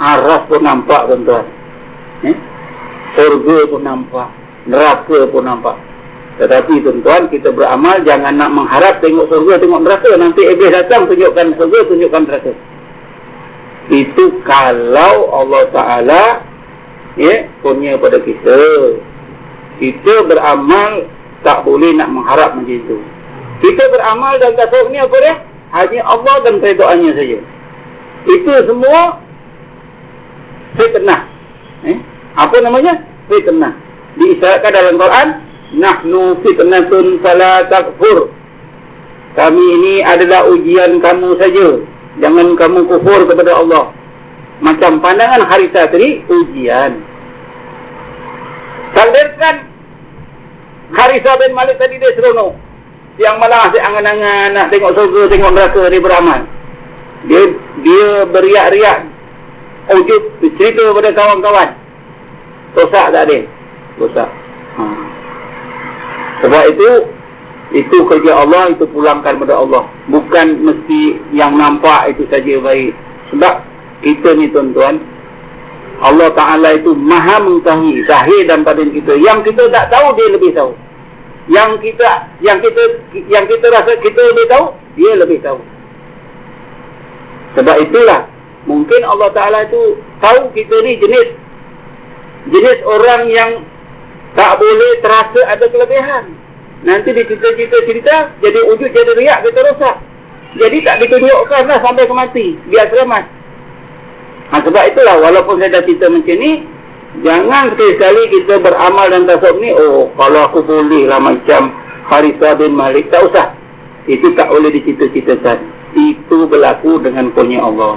araf pun nampak tuan-tuan. Eh? Surga pun nampak, neraka pun nampak. Tetapi tuan-tuan kita beramal jangan nak mengharap tengok surga tengok neraka nanti iblis datang tunjukkan surga tunjukkan neraka. Itu kalau Allah Taala ya punya pada kita kita beramal tak boleh nak mengharap macam itu. Kita beramal dan tasawuf ni apa dia? Hanya Allah dan redoanya saja. Itu semua fitnah. Eh? Apa namanya? Fitnah. Diisyaratkan dalam Quran, nahnu fitnatun fala takfur. Kami ini adalah ujian kamu saja. Jangan kamu kufur kepada Allah. Macam pandangan Harisa tadi, ujian. Sandarkan Harisa bin Malik tadi dia seronok. Yang malah asyik angan-angan nak tengok surga, tengok neraka dia beramal. Dia dia beriak-riak ujub cerita kepada kawan-kawan. Rosak tak ada? Rosak. Sebab itu itu kerja Allah itu pulangkan kepada Allah. Bukan mesti yang nampak itu saja baik. Sebab kita ni tuan-tuan Allah Ta'ala itu maha mengetahui zahir dan batin kita. Yang kita tak tahu, dia lebih tahu. Yang kita yang kita yang kita rasa kita lebih tahu, dia lebih tahu. Sebab itulah, mungkin Allah Ta'ala itu tahu kita ni jenis jenis orang yang tak boleh terasa ada kelebihan. Nanti dicerita-cerita cerita, jadi wujud, jadi riak, kita rosak. Jadi tak ditunjukkan lah sampai ke mati. Biar selamat. Ha, sebab itulah walaupun saya dah cerita macam ni, jangan sekali-sekali kita beramal dan tasawuf ni, oh kalau aku boleh lah macam Harithah bin Malik, tak usah. Itu tak boleh dicita-citakan. Itu berlaku dengan kurnia Allah.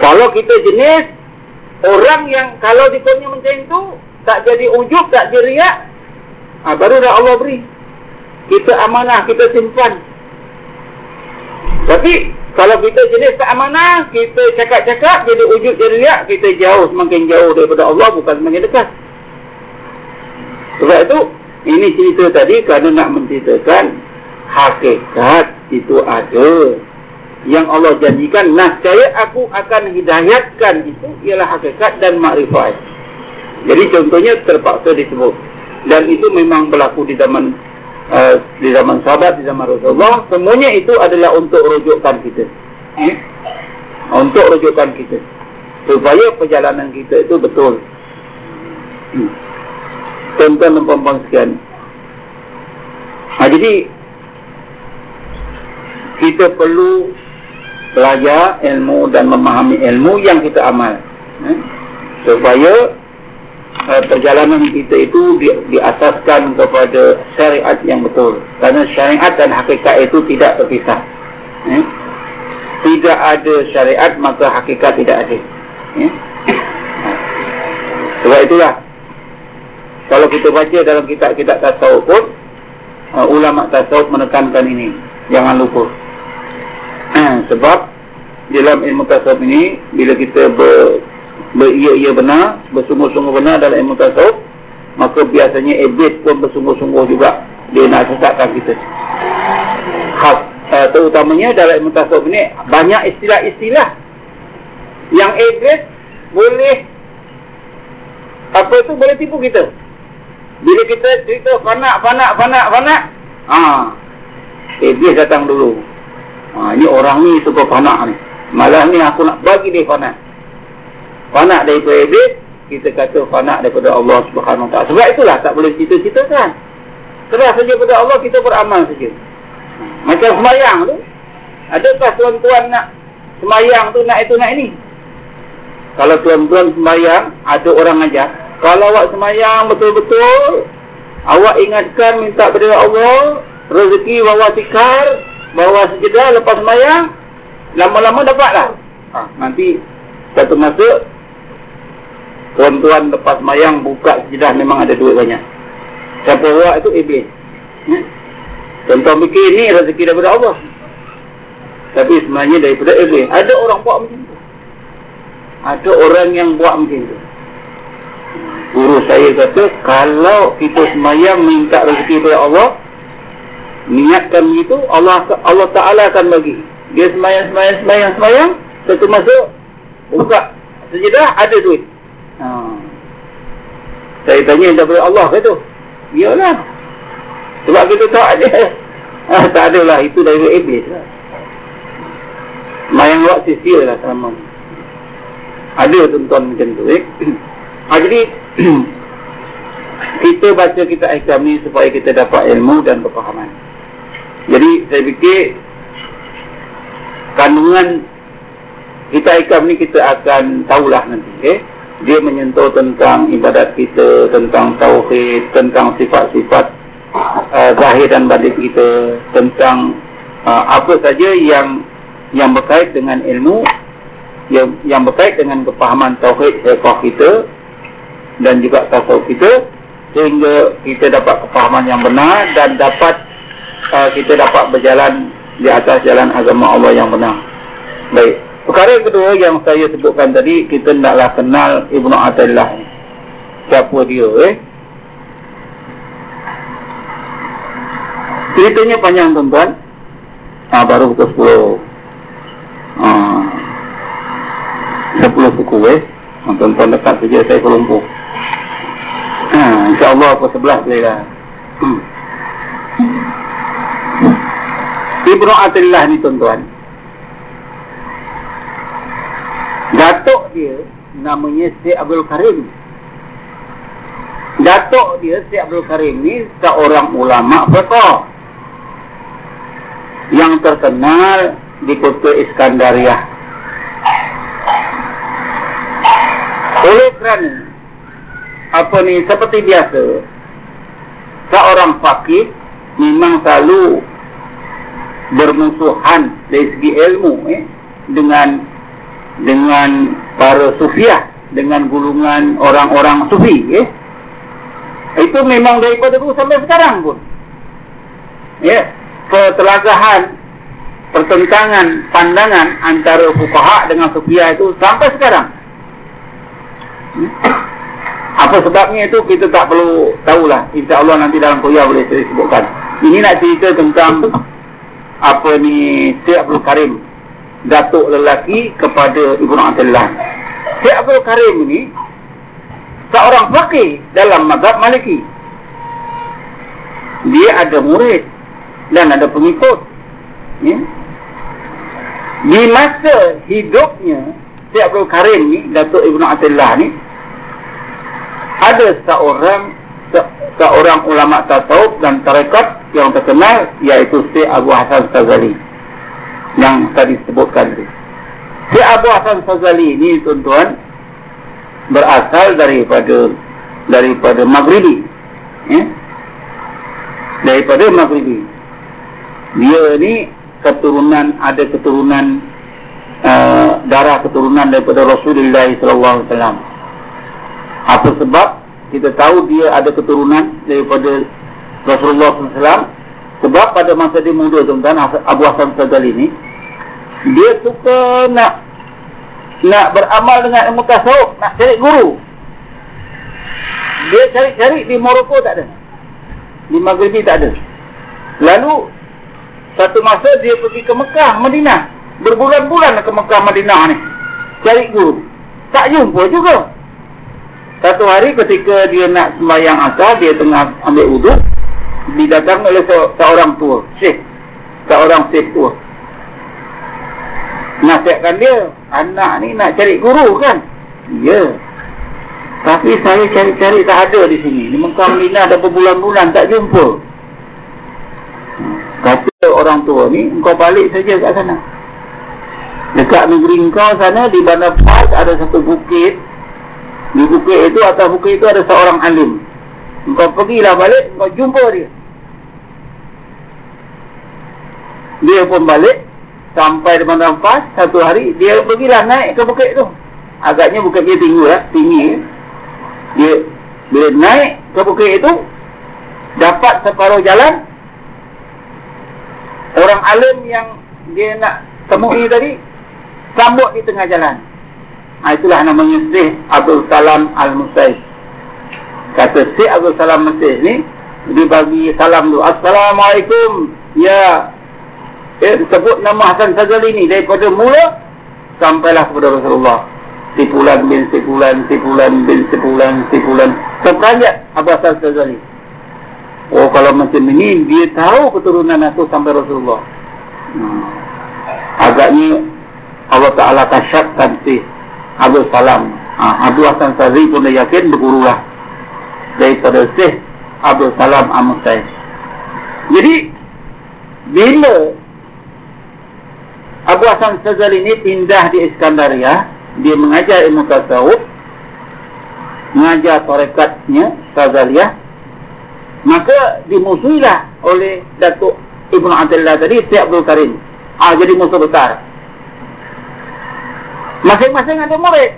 Kalau kita jenis orang yang kalau dikurnia macam itu, tak jadi ujub, tak jadi riak, ha, baru dah Allah beri. Kita amanah, kita simpan. Tapi kalau kita jenis tak amanah, kita cakap-cakap, jadi wujud jadi riak, kita jauh, semakin jauh daripada Allah, bukan semakin dekat. Sebab itu, ini cerita tadi kerana nak menceritakan hakikat itu ada. Yang Allah janjikan, nascaya aku akan hidayatkan itu ialah hakikat dan makrifat. Jadi contohnya terpaksa disebut. Dan itu memang berlaku di zaman Uh, di zaman sahabat, di zaman Rasulullah, semuanya itu adalah untuk rujukkan kita. Eh? Untuk rujukkan kita. Supaya perjalanan kita itu betul. Hmm. Tuan-tuan dan puan sekian. Ha, jadi, kita perlu belajar ilmu dan memahami ilmu yang kita amal. Eh? Supaya perjalanan kita itu di, diasaskan kepada syariat yang betul. Karena syariat dan hakikat itu tidak terpisah. Eh? Tidak ada syariat maka hakikat tidak ada. Eh? Sebab itulah kalau kita baca dalam kitab-kitab tasawuf pun uh, ulama tasawuf menekankan ini. Jangan lupa. Sebab dalam ilmu tasawuf ini bila kita ber, beria-ia benar, bersungguh-sungguh benar dalam ilmu tasawuf, maka biasanya iblis pun bersungguh-sungguh juga dia nak sesatkan kita. Khas, uh, terutamanya dalam ilmu tasawuf ini banyak istilah-istilah yang iblis boleh apa tu boleh tipu kita. Bila kita cerita fanak, fanak, fanak, fanak, ah, iblis datang dulu. Ha, ini orang ni suka fanak ni. Malah ni aku nak bagi dia fanak fanak daripada iblis kita kata fanak daripada Allah Subhanahu taala. Sebab itulah tak boleh cita-citakan. Serah saja kepada Allah kita beramal saja. Macam semayang tu. Adakah tuan-tuan nak semayang tu nak itu nak ini? Kalau tuan-tuan semayang ada orang ajar kalau awak semayang betul-betul awak ingatkan minta kepada Allah rezeki bawa tikar, bawa sejedah lepas semayang, lama-lama dapatlah. Ha, nanti satu masa tuan-tuan lepas semayang buka sejedah memang ada duit banyak. Siapa buat itu iblis. Ya? Tuan-tuan fikir ni rezeki daripada Allah. Tapi sebenarnya daripada iblis. Ada orang buat macam tu. Ada orang yang buat macam tu. Guru saya kata, kalau kita semayang minta rezeki daripada Allah, niatkan begitu Allah Allah Taala akan bagi dia semayang semayang semayang semayang satu masuk buka sejedah ada duit ha. saya tanya daripada Allah ke tu iyalah sebab kita tak ada ha, tak adalah itu dari iblis lah semayang buat sia lah selama ada tuan-tuan macam tu eh? ha, jadi kita baca kita ikam ni supaya kita dapat ilmu dan kepahaman jadi saya fikir kandungan kita ikam ni kita akan tahulah nanti. Okay? Dia menyentuh tentang ibadat kita, tentang tauhid, tentang sifat-sifat uh, zahir dan batin kita, tentang uh, apa saja yang yang berkait dengan ilmu, yang, yang berkait dengan kepahaman tauhid fiqh kita dan juga tasawuf kita sehingga kita dapat kepahaman yang benar dan dapat uh, kita dapat berjalan di atas jalan agama Allah yang benar. Baik. Perkara yang kedua yang saya sebutkan tadi, kita naklah kenal Ibnu Athaillah. Siapa dia eh? Ceritanya panjang tuan-tuan. Ha, baru pukul 10. Ha, 10 suku eh. Ha, tuan-tuan dekat saja saya ke Lumpur. Ha, InsyaAllah pukul 11 boleh lah. Hmm. Ibnu Atillah ni tuan-tuan. Datuk dia namanya Syekh Abdul Karim. Datuk dia Syekh Abdul Karim ni seorang ulama fiqh yang terkenal di kota Iskandariah. Oleh kerana apa ni seperti biasa seorang fakih memang selalu bermusuhan dari segi ilmu eh, dengan dengan para sufiah dengan gulungan orang-orang sufi eh. itu memang daripada dulu sampai sekarang pun. Ya ketelagahan pertentangan pandangan antara fukaha dengan sufiah itu sampai sekarang. Apa sebabnya itu kita tak perlu tahulah. insyaAllah nanti dalam kuliah boleh saya sebutkan. Ini nak cerita tentang apa ni Syekh Abdul Karim datuk lelaki kepada Ibnu Abdullah. Syekh Abdul Karim ni seorang fakih dalam mazhab Maliki. Dia ada murid dan ada pengikut. Ya. Di masa hidupnya Syekh Abdul Karim ni, Datuk Ibnu Abdullah ni ada seorang se seorang ulama tasawuf dan tarekat yang terkenal iaitu Syekh Abu Hasan Fazali yang tadi disebutkan itu. Syekh Abu Hasan Fazali ini tuan-tuan berasal daripada daripada Maghribi. Ya? Daripada Maghribi. Dia ni keturunan ada keturunan uh, darah keturunan daripada Rasulullah sallallahu alaihi wasallam. Apa sebab kita tahu dia ada keturunan daripada Rasulullah SAW sebab pada masa dia muda tuan-tuan Abu Hassan Sadali ni dia suka nak nak beramal dengan ilmu tasawuf nak cari guru. Dia cari-cari di Morocco tak ada. Di Maghribi tak ada. Lalu satu masa dia pergi ke Mekah, Madinah. Berbulan-bulan ke Mekah, Madinah ni. Cari guru. Tak jumpa juga. Satu hari ketika dia nak sembahyang asal dia tengah ambil wuduk didatang oleh se seorang tua, syekh. Seorang syekh tua. Nasihatkan dia, anak ni nak cari guru kan? Ya. Tapi saya cari-cari tak ada di sini. Di Mekah Medina ada berbulan-bulan tak jumpa. Kata orang tua ni, kau balik saja kat sana. Dekat negeri kau sana, di Bandar Pas ada satu bukit. Di bukit itu, atas bukit itu ada seorang alim. Kau pergilah balik, kau jumpa dia. Dia pun balik sampai di Bandar Pas satu hari dia pergilah naik ke bukit tu. Agaknya bukit dia tinggi ya, tinggi. Dia bila naik ke bukit itu dapat separuh jalan orang alim yang dia nak temui tadi sambut di tengah jalan. Ha, itulah namanya Syekh Abdul Salam Al-Musaid. Kata Syekh Abdul Salam Al-Musaid ni dia bagi salam dulu. Assalamualaikum. Ya, dia sebut nama Hasan Fazali ni daripada mula sampailah kepada Rasulullah. Sipulan bin sipulan, sipulan bin sipulan, sipulan. Sepanjang Abu Hasan Fazali. Oh kalau macam ini dia tahu keturunan itu sampai Rasulullah. Hmm. Agaknya Allah Ta'ala kasyatkan si Abu Salam. Ha, Abu Hasan Fazali pun dah yakin bergurulah daripada Syekh Abu Salam Amusai. Jadi bila Abu Hasan Sazal ini pindah di Iskandaria. Dia mengajar ilmu tasawuf. Mengajar tarekatnya Sazaliyah. Maka dimusuhilah oleh Datuk Ibn Atullah tadi, Syed Abdul Karim. Ah, jadi musuh besar. Masing-masing ada murid.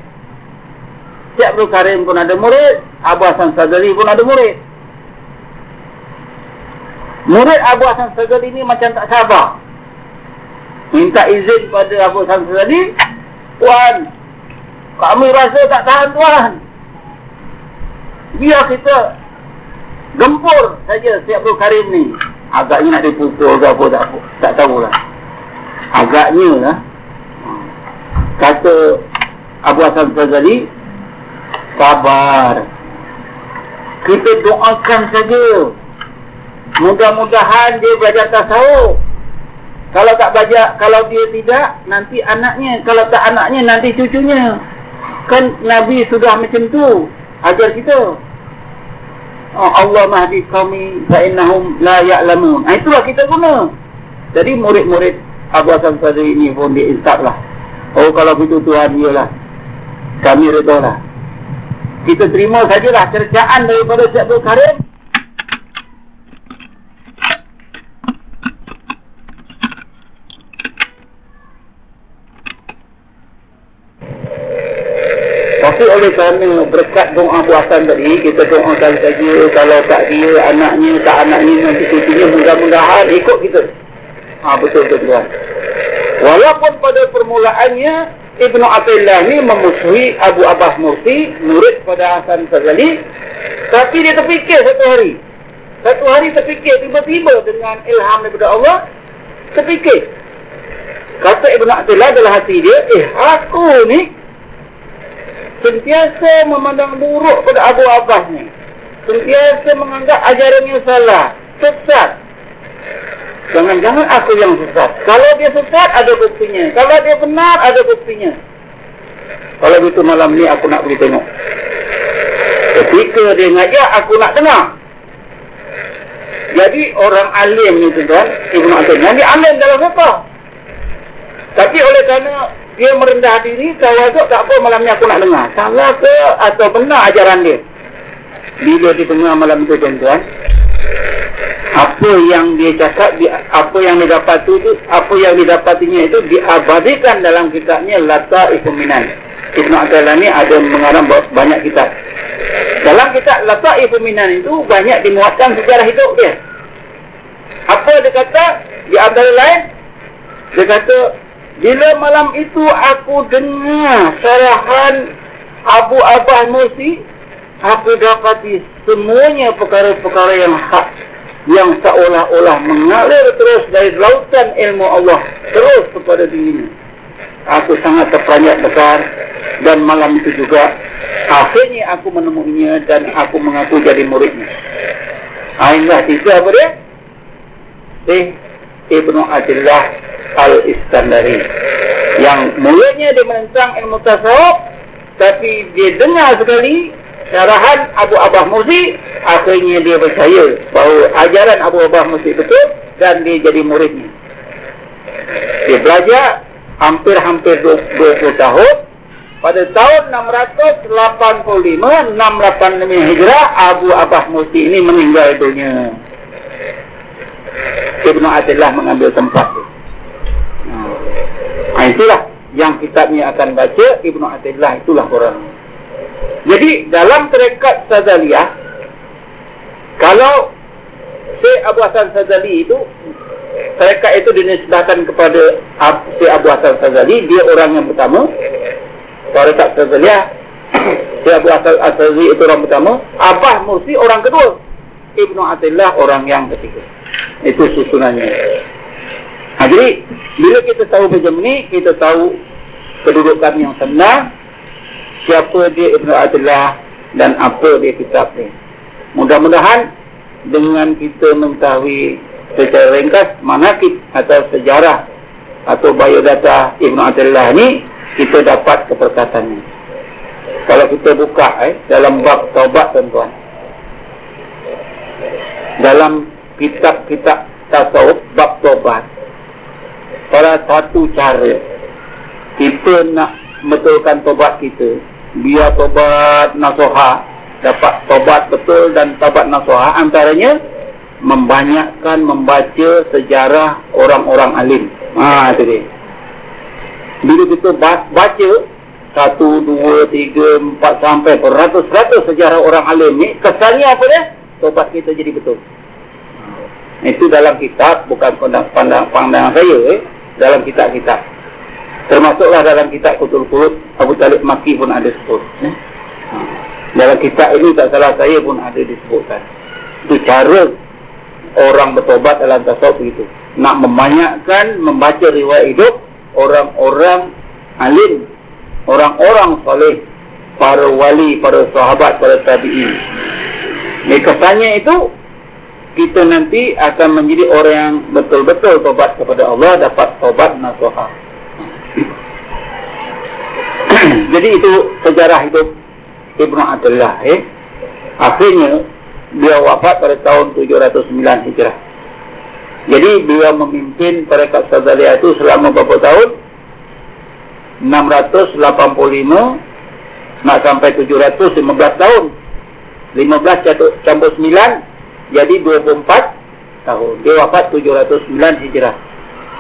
Syed Abdul Karim pun ada murid. Abu Hasan Sazali pun ada murid. Murid Abu Hasan Sazali ini macam tak sabar minta izin pada Abu Samsul tadi Tuan kami rasa tak tahan Tuan. Biar kita gempur saja si Abdul Karim ni. Agaknya nak dipukul ke apa tak, tak tahulah. Agaknya lah kata Abu Hassan Fazali sabar. Kita doakan saja. Mudah-mudahan dia belajar tasawuf kalau tak baca, kalau dia tidak, nanti anaknya. Kalau tak anaknya, nanti cucunya. Kan Nabi sudah macam tu. Ajar kita. Oh, Allah mahdi kami fa'innahum la ya'lamun. Ha, itulah kita guna. Jadi murid-murid Abu Hassan Sadri ini pun diinsap lah. Oh kalau begitu Tuhan dia lah. Kami redha lah. Kita terima sajalah kerjaan daripada Syekh Karim. Tapi oleh kerana berkat doa buatan tadi, kita doakan saja kalau tak dia, anaknya, tak anaknya, nanti cucunya mudah-mudahan ikut kita. Ha, betul betul tuan. Walaupun pada permulaannya Ibnu Attillah ni memusuhi Abu Abbas Mursi, murid pada Hasan Fazali, tapi dia terfikir satu hari. Satu hari terfikir tiba-tiba dengan ilham daripada Allah, terfikir. Kata Ibnu Attillah dalam hati dia, eh aku ni sentiasa memandang buruk pada Abu Abbas ni. Sentiasa menganggap ajarannya salah, sesat. Jangan-jangan aku yang sesat. Kalau dia sesat, ada buktinya. Kalau dia benar, ada buktinya. Kalau begitu malam ni aku nak pergi tengok. Ketika dia ngajak, aku nak dengar. Jadi orang alim ni tuan, Ibn Abdul, yang dia alim dalam apa? Tapi oleh kerana dia merendah diri, tawaduk tak apa malam ni aku nak dengar. Salah ke atau benar ajaran dia? Bila dia dengar malam itu tuan-tuan, apa yang dia cakap, apa yang dia dapat itu, apa yang didapatinya itu diabadikan dalam kitabnya Lata Ifuminan. Ibn Atala ni ada mengarang banyak kitab. Dalam kitab Lata Ifuminan itu banyak dimuatkan sejarah hidup dia. Apa dia kata? Di antara lain, dia kata bila malam itu aku dengar sarahan Abu Abah Musi, aku dapati semuanya perkara-perkara yang hak yang seolah-olah mengalir terus dari lautan ilmu Allah terus kepada dirinya. Aku sangat terperanjat besar dan malam itu juga akhirnya aku menemuinya dan aku mengaku jadi muridnya. Ainglah tiga apa dia? Eh, Ibnu Adillah Al-Iskandari yang mulanya dia menentang ilmu tasawuf tapi dia dengar sekali syarahan Abu Abah Muzi akhirnya dia percaya bahawa ajaran Abu Abah Muzi betul dan dia jadi muridnya. Dia belajar hampir-hampir 20 tahun. Pada tahun 685 685 Hijrah Abu Abah Muzi ini meninggal dunia Ibn Atillah mengambil tempat tu. Ha, itulah yang kitab ni akan baca Ibn Atillah itulah orang. Jadi dalam terekat Sazaliyah kalau si Abu Hasan Sazali itu terekat itu dinisbahkan kepada si Abu Hasan Sazali dia orang yang pertama. Terekat Sazaliyah si Abu Hasan Sazali itu orang pertama. Abah Mursi orang kedua. Ibnu Atillah orang yang ketiga itu susunannya. Ha, jadi bila kita tahu macam ni kita tahu kedudukan yang senang siapa dia Ibnu Atillah dan apa dia kitab ni. Mudah-mudahan dengan kita mengetahui secara ringkas manakib atau sejarah atau biodata Ibnu Atillah ni kita dapat keperkatannya. Kalau kita buka eh, dalam bab taubat tuan-tuan. Dalam kitab-kitab tasawuf bab tobat salah satu cara kita nak betulkan tobat kita biar tobat nasoha dapat tobat betul dan tobat nasoha antaranya membanyakkan membaca sejarah orang-orang alim ha itu dia bila kita baca satu, dua, tiga, empat sampai beratus-ratus sejarah orang alim ni kesannya apa dia? tobat kita jadi betul. Itu dalam kitab, bukan pandang, pandangan saya, eh? dalam kitab-kitab. Termasuklah dalam kitab Kutul Kulut, Abu Talib Maki pun ada sebut. Eh? Dalam kitab ini tak salah saya pun ada disebutkan. Itu cara orang bertobat dalam tasawuf itu. Nak membanyakkan, membaca riwayat hidup, orang-orang alim, orang-orang soleh, para wali, para sahabat, para tabi'in. Ini kesannya itu kita nanti akan menjadi orang yang betul-betul tobat kepada Allah dapat tobat nasuha. Jadi itu sejarah hidup Ibnu Abdullah eh. Akhirnya dia wafat pada tahun 709 Hijrah. Jadi beliau memimpin Tarekat Sadaliyah itu selama berapa tahun? 685 nak sampai 715 tahun. 15 campur 9 jadi 24 tahun. Dia wafat 709 Hijrah.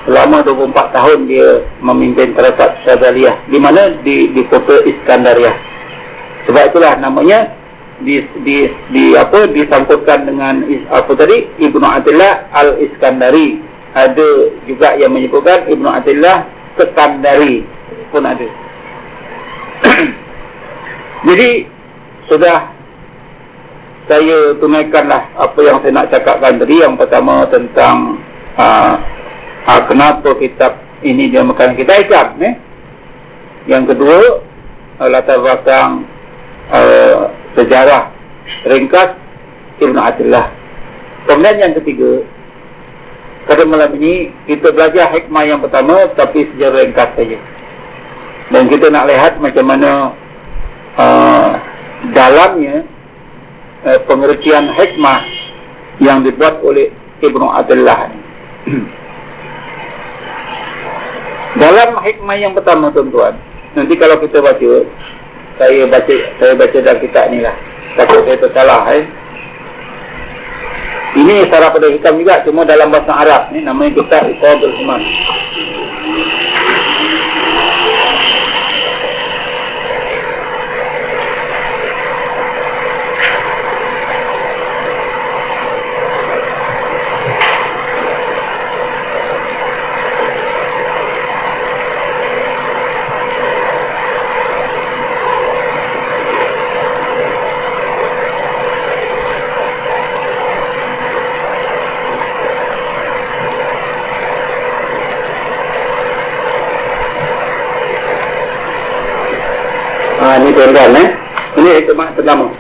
Selama 24 tahun dia memimpin Tarekat Syazaliyah. Di mana? Di, di kota Iskandariah. Sebab itulah namanya di, di, di apa disangkutkan dengan apa tadi Ibnu Atillah Al-Iskandari. Ada juga yang menyebutkan Ibnu Atillah Sekandari pun ada. Jadi sudah saya tunaikanlah apa yang saya nak cakapkan tadi. Yang pertama tentang uh, uh, kenapa kitab ini dia makan kita Islam eh? yang kedua uh, latar belakang uh, sejarah ringkas Ibn Atillah kemudian yang ketiga pada malam ini kita belajar hikmah yang pertama tapi sejarah ringkas saja. Dan kita nak lihat macam mana uh, dalamnya eh, pengertian hikmah yang dibuat oleh Ibnu Abdullah. Dalam hikmah yang pertama tuan-tuan, nanti kalau kita baca, saya baca saya baca dalam kitab ni lah. Takut saya tersalah eh. Ini sarap pada hitam juga, cuma dalam bahasa Arab. Ni namanya kitab Iqadul Iman. ni tuan-tuan eh. Ini hikmah pertama.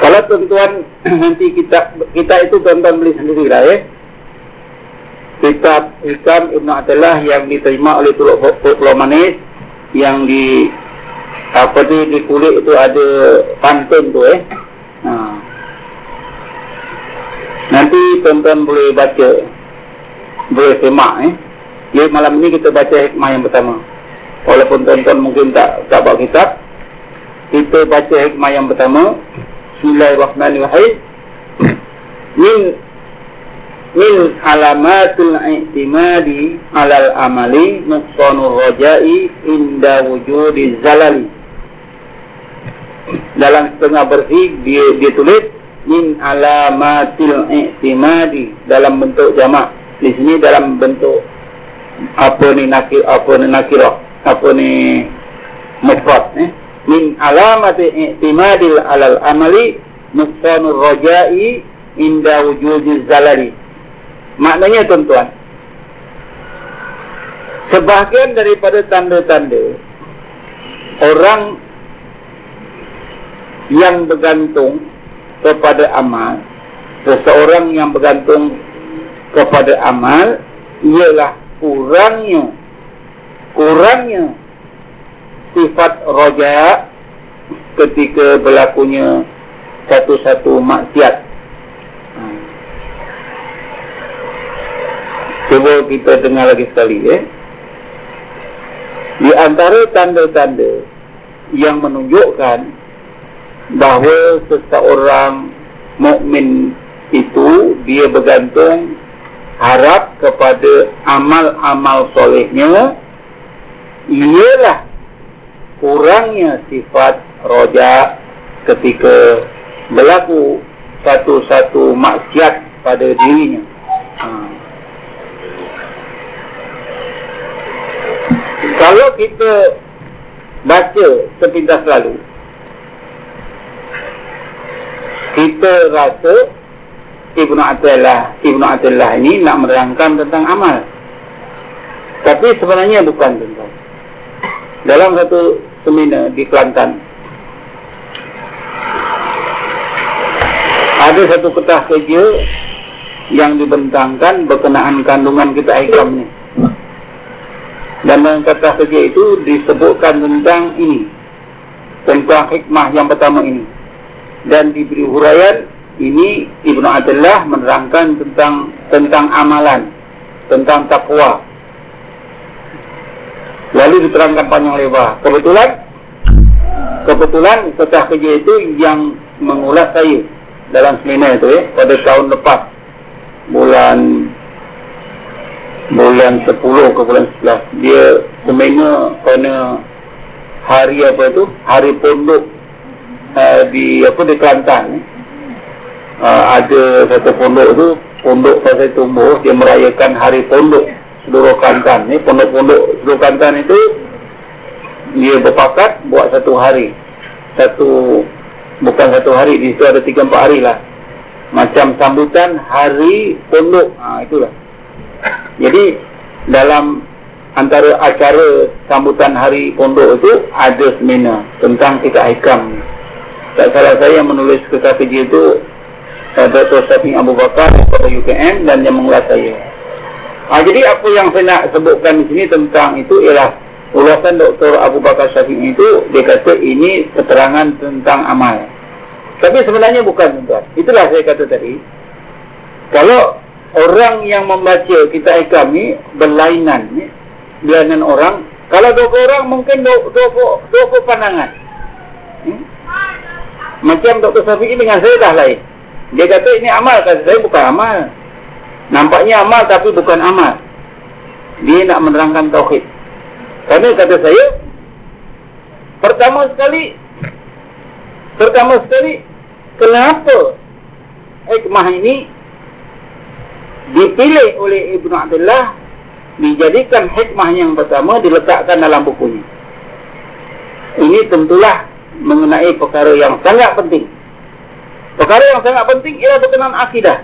Kalau tuan-tuan nanti kita kita itu tuan-tuan beli sendiri lah eh. Kitab Hikam Ibn Atallah yang diterima oleh Tuluk Pulau Manis yang di apa tu di kulit itu ada pantun tu eh. Ha. Nanti tuan-tuan boleh baca boleh semak eh. Jadi malam ini kita baca hikmah yang pertama walaupun tuan-tuan mungkin tak tak bawa kitab kita baca hikmah yang pertama. Bismillahirrahmanirrahim. Min min alamatul i'timadi alal amali nuqsanur rajai inda wujudi zalali. Dalam setengah bersih dia dia tulis min alamatil i'timadi dalam bentuk jamak. Di sini dalam bentuk apa ni nakir apa ni nakirah apa ni? Mufrad eh? Min alamati i'timadil alal amali nuqsanur rajai inda wujudi zalali. Maknanya tuan-tuan Sebahagian daripada tanda-tanda Orang Yang bergantung Kepada amal Seseorang yang bergantung Kepada amal Ialah kurangnya Kurangnya Sifat roja Ketika berlakunya Satu-satu maksiat Cuba kita dengar lagi sekali eh. Di antara tanda-tanda yang menunjukkan bahawa seseorang mukmin itu dia bergantung harap kepada amal-amal solehnya ialah kurangnya sifat roja ketika berlaku satu-satu maksiat pada dirinya. Ha. kalau kita baca sepintas lalu kita rasa Ibnu Atullah Ibnu Atullah ini nak menerangkan tentang amal tapi sebenarnya bukan tentang dalam satu seminar di Kelantan ada satu ketah kerja yang dibentangkan berkenaan kandungan kita ikam ni. Dan dalam kata kerja itu disebutkan tentang ini tentang hikmah yang pertama ini. Dan diberi huraian ini Ibnu Abdullah menerangkan tentang tentang amalan tentang takwa lalu diterangkan panjang lebar. Kebetulan kebetulan kata kerja itu yang mengulas saya dalam seminar itu ya pada tahun lepas bulan bulan 10 ke bulan 11 dia semena kerana hari apa tu hari pondok uh, di apa di Kelantan uh, ada satu pondok tu pondok pasal tumbuh dia merayakan hari pondok seluruh Kelantan ni pondok-pondok seluruh Kelantan itu dia berpakat buat satu hari satu bukan satu hari di situ ada 3 4 hari lah macam sambutan hari pondok ha, itulah jadi dalam antara acara sambutan hari pondok itu ada seminar tentang kita hikam. Tak salah saya yang menulis kereta kerja itu Dr. Syafiq Abu Bakar daripada UKM dan yang mengulas saya. Ha, jadi apa yang saya nak sebutkan di sini tentang itu ialah ulasan Dr. Abu Bakar Syafiq itu dia kata ini keterangan tentang amal. Tapi sebenarnya bukan tuan. Itulah saya kata tadi. Kalau orang yang membaca kita ikam ni berlainan ni dengan orang kalau dua orang mungkin dua, dua, pandangan hmm? macam Dr. Safiq dengan saya dah lain dia kata ini amal kata saya bukan amal nampaknya amal tapi bukan amal dia nak menerangkan tauhid kerana kata saya pertama sekali pertama sekali kenapa hikmah ini dipilih oleh Ibnu Abdullah dijadikan hikmah yang pertama diletakkan dalam bukunya. Ini tentulah mengenai perkara yang sangat penting. Perkara yang sangat penting ialah berkenaan akidah.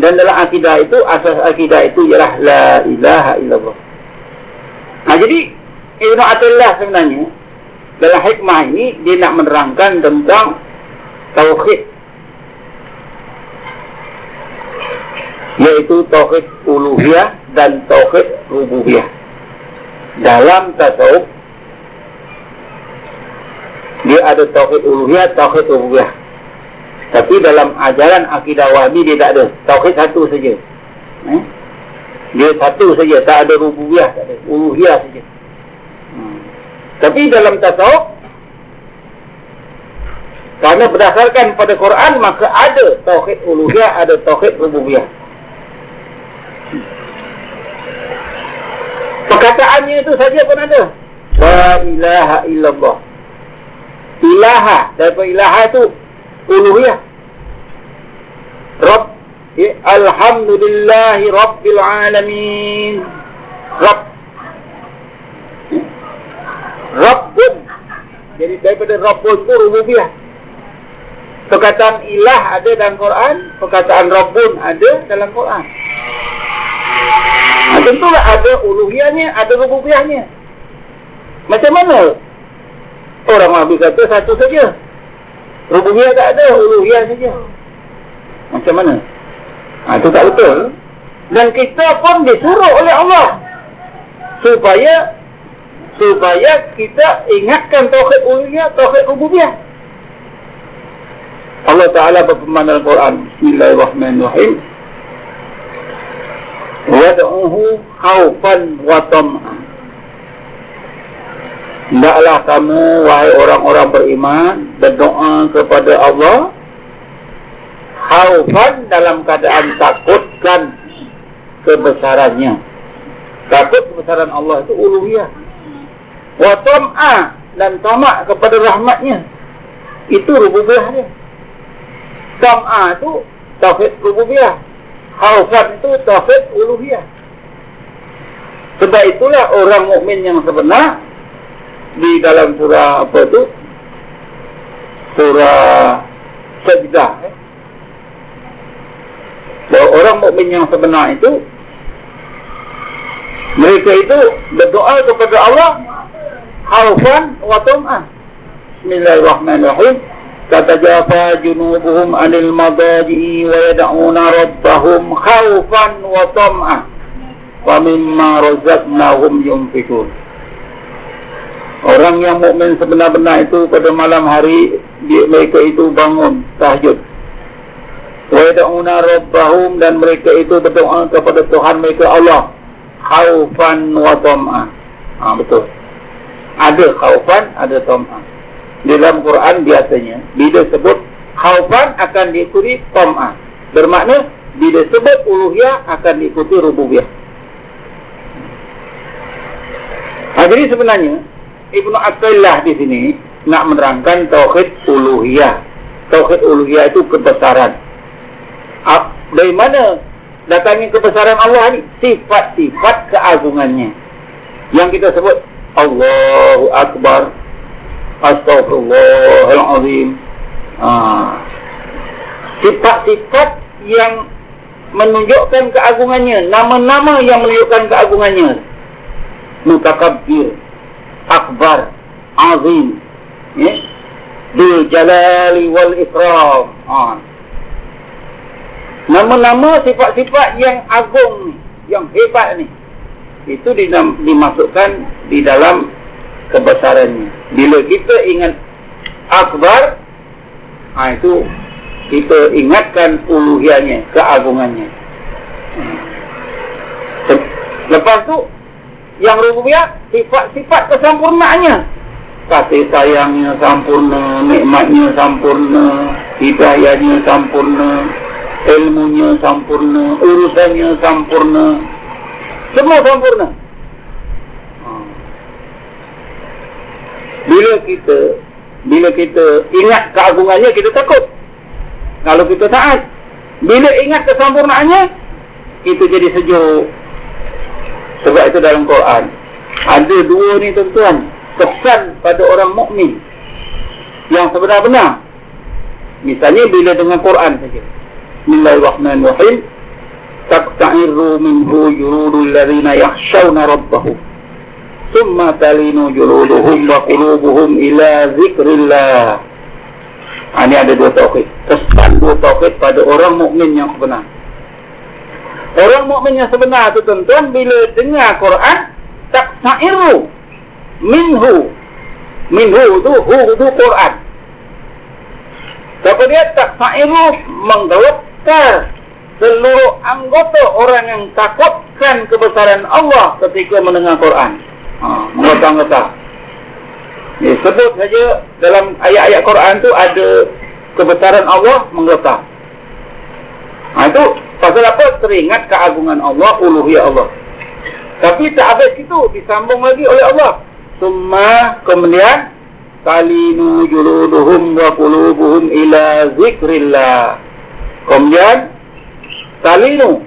Dan dalam akidah itu, asas akidah itu ialah La ilaha illallah. Nah, jadi Ibnu Atullah sebenarnya dalam hikmah ini dia nak menerangkan tentang Tauhid yaitu tauhid uluhiyah dan tauhid rububiyah. Dalam tasawuf dia ada tauhid uluhiyah, tauhid rububiyah. Tapi dalam ajaran akidah Wahbi dia tak ada. Tauhid satu saja. Eh? Dia satu saja, tak ada rububiyah, tak ada uluhiyah saja. Hmm. Tapi dalam tasawuf Kerana berdasarkan pada Quran maka ada tauhid uluhiyah, ada tauhid rububiyah. Perkataannya itu saja pun ada. La ilaha illallah. Ilaha, daripada ilaha itu uluhiyah. Rabb, alhamdulillahi rabbil alamin. Rabb. Rabbun. Jadi daripada Rabbun itu rububiyah. Perkataan ilah ada dalam Quran, perkataan Rabbun ada dalam Quran. Ha, tentulah ada uluhiyahnya, ada rububiyahnya. Macam mana? Orang Nabi kata satu saja. Rububiyah tak ada, uluhiyah saja. Macam mana? Ha, itu tak betul. Dan kita pun disuruh oleh Allah supaya supaya kita ingatkan tauhid uluhiyah, tauhid rububiyah. Allah Taala berfirman dalam Quran, Bismillahirrahmanirrahim. Wad'uhu khawfan wa tam'an. Hendaklah kamu, wahai orang-orang beriman, berdoa kepada Allah khawfan dalam keadaan takutkan kebesarannya. Takut kebesaran Allah itu uluhiyah. Wa tam'a dan tamak kepada rahmatnya. Itu rububiyah dia. Tam'a itu tauhid rububiyah. Khaufan itu tauhid uluhiyah. Sebab itulah orang mukmin yang sebenar di dalam pura apa tu? Pura sajdah eh. bahawa orang mukmin yang sebenar itu mereka itu berdoa kepada Allah harfan wa tum'ah. Bismillahirrahmanirrahim. Kata jafa junubuhum anil madaji'i wa yada'una rabbahum khawfan wa tum'ah. Wa mimma razaqnahum yunfikun. Orang yang mukmin sebenar-benar itu pada malam hari dia, mereka itu bangun tahajud. Wa yad'una rabbahum dan mereka itu berdoa kepada Tuhan mereka Allah khaufan wa tam'a. Ha betul. Ada khaufan, ada tam'a dalam Quran biasanya bila sebut khaufan akan diikuti tam'ah. Bermakna bila sebut uluhiyah akan diikuti rububiyah. Ha, jadi sebenarnya Ibnu Athaillah di sini nak menerangkan tauhid uluhiyah. Tauhid uluhiyah itu kebesaran. Ha, dari mana datangnya kebesaran Allah ini? Sifat-sifat keagungannya. Yang kita sebut Allahu Akbar, Astaghfirullahaladzim ah. Sifat-sifat yang menunjukkan keagungannya Nama-nama yang menunjukkan keagungannya Mutakabbir Akbar Azim ya? Bil jalali wal ikram ah. Nama-nama sifat-sifat yang agung Yang hebat ni Itu dimasukkan di dalam kebesarannya. Bila kita ingat akbar, ha, itu kita ingatkan uluhiannya, keagungannya. Lepas tu, yang rububiyah, sifat-sifat kesempurnaannya. Kasih sayangnya sempurna, nikmatnya sempurna, hidayahnya sempurna, ilmunya sempurna, urusannya sempurna. Semua sempurna. bila kita bila kita ingat keagungannya kita takut kalau kita taat bila ingat kesempurnaannya kita jadi sejuk sebab itu dalam Quran ada dua ni tuan-tuan kesan pada orang mukmin yang sebenar-benar misalnya bila dengan Quran saja Bismillahirrahmanirrahim taqta'iru minhu jurudul ladhina yakhshawna rabbahum Summa talinu juluduhum wa qulubuhum ila zikrillah. Ha, ini ada dua tauhid. Kesan dua tauhid pada orang mukmin yang sebenar. Orang mukmin yang sebenar itu tuan-tuan bila dengar Quran tak sa'iru minhu. Minhu itu hu itu Quran. Siapa dia tak sa'iru menggelapkan seluruh anggota orang yang takutkan kebesaran Allah ketika mendengar Quran ha, mengetang-ngetang. Ni sebut saja dalam ayat-ayat Quran tu ada kebesaran Allah menggeletar. Ha, itu pasal apa? Teringat keagungan Allah, uluhiyah Allah. Tapi tak habis itu, disambung lagi oleh Allah. Summa kemudian talinu juluduhum wa qulubuhum ila zikrillah. Kemudian talinu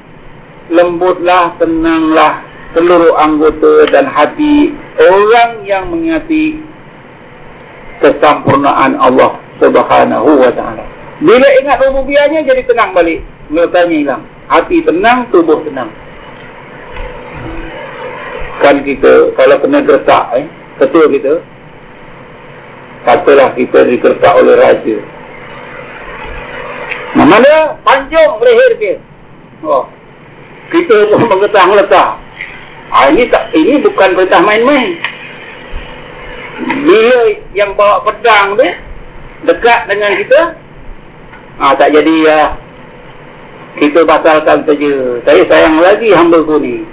lembutlah, tenanglah seluruh anggota dan hati orang yang mengingati kesempurnaan Allah Subhanahu wa taala. Bila ingat rububiyahnya jadi tenang balik, ngertanya hilang. Hati tenang, tubuh tenang. Kan kita kalau kena gertak eh, ketua kita katalah kita digertak oleh raja. Mana panjang leher dia. Oh, kita pun mengetah letak. Ah, ini tak ini bukan perintah main-main. Bila yang bawa pedang dia dekat dengan kita, ah tak jadi ya. Kita batalkan saja. Saya sayang lagi hamba ku ni.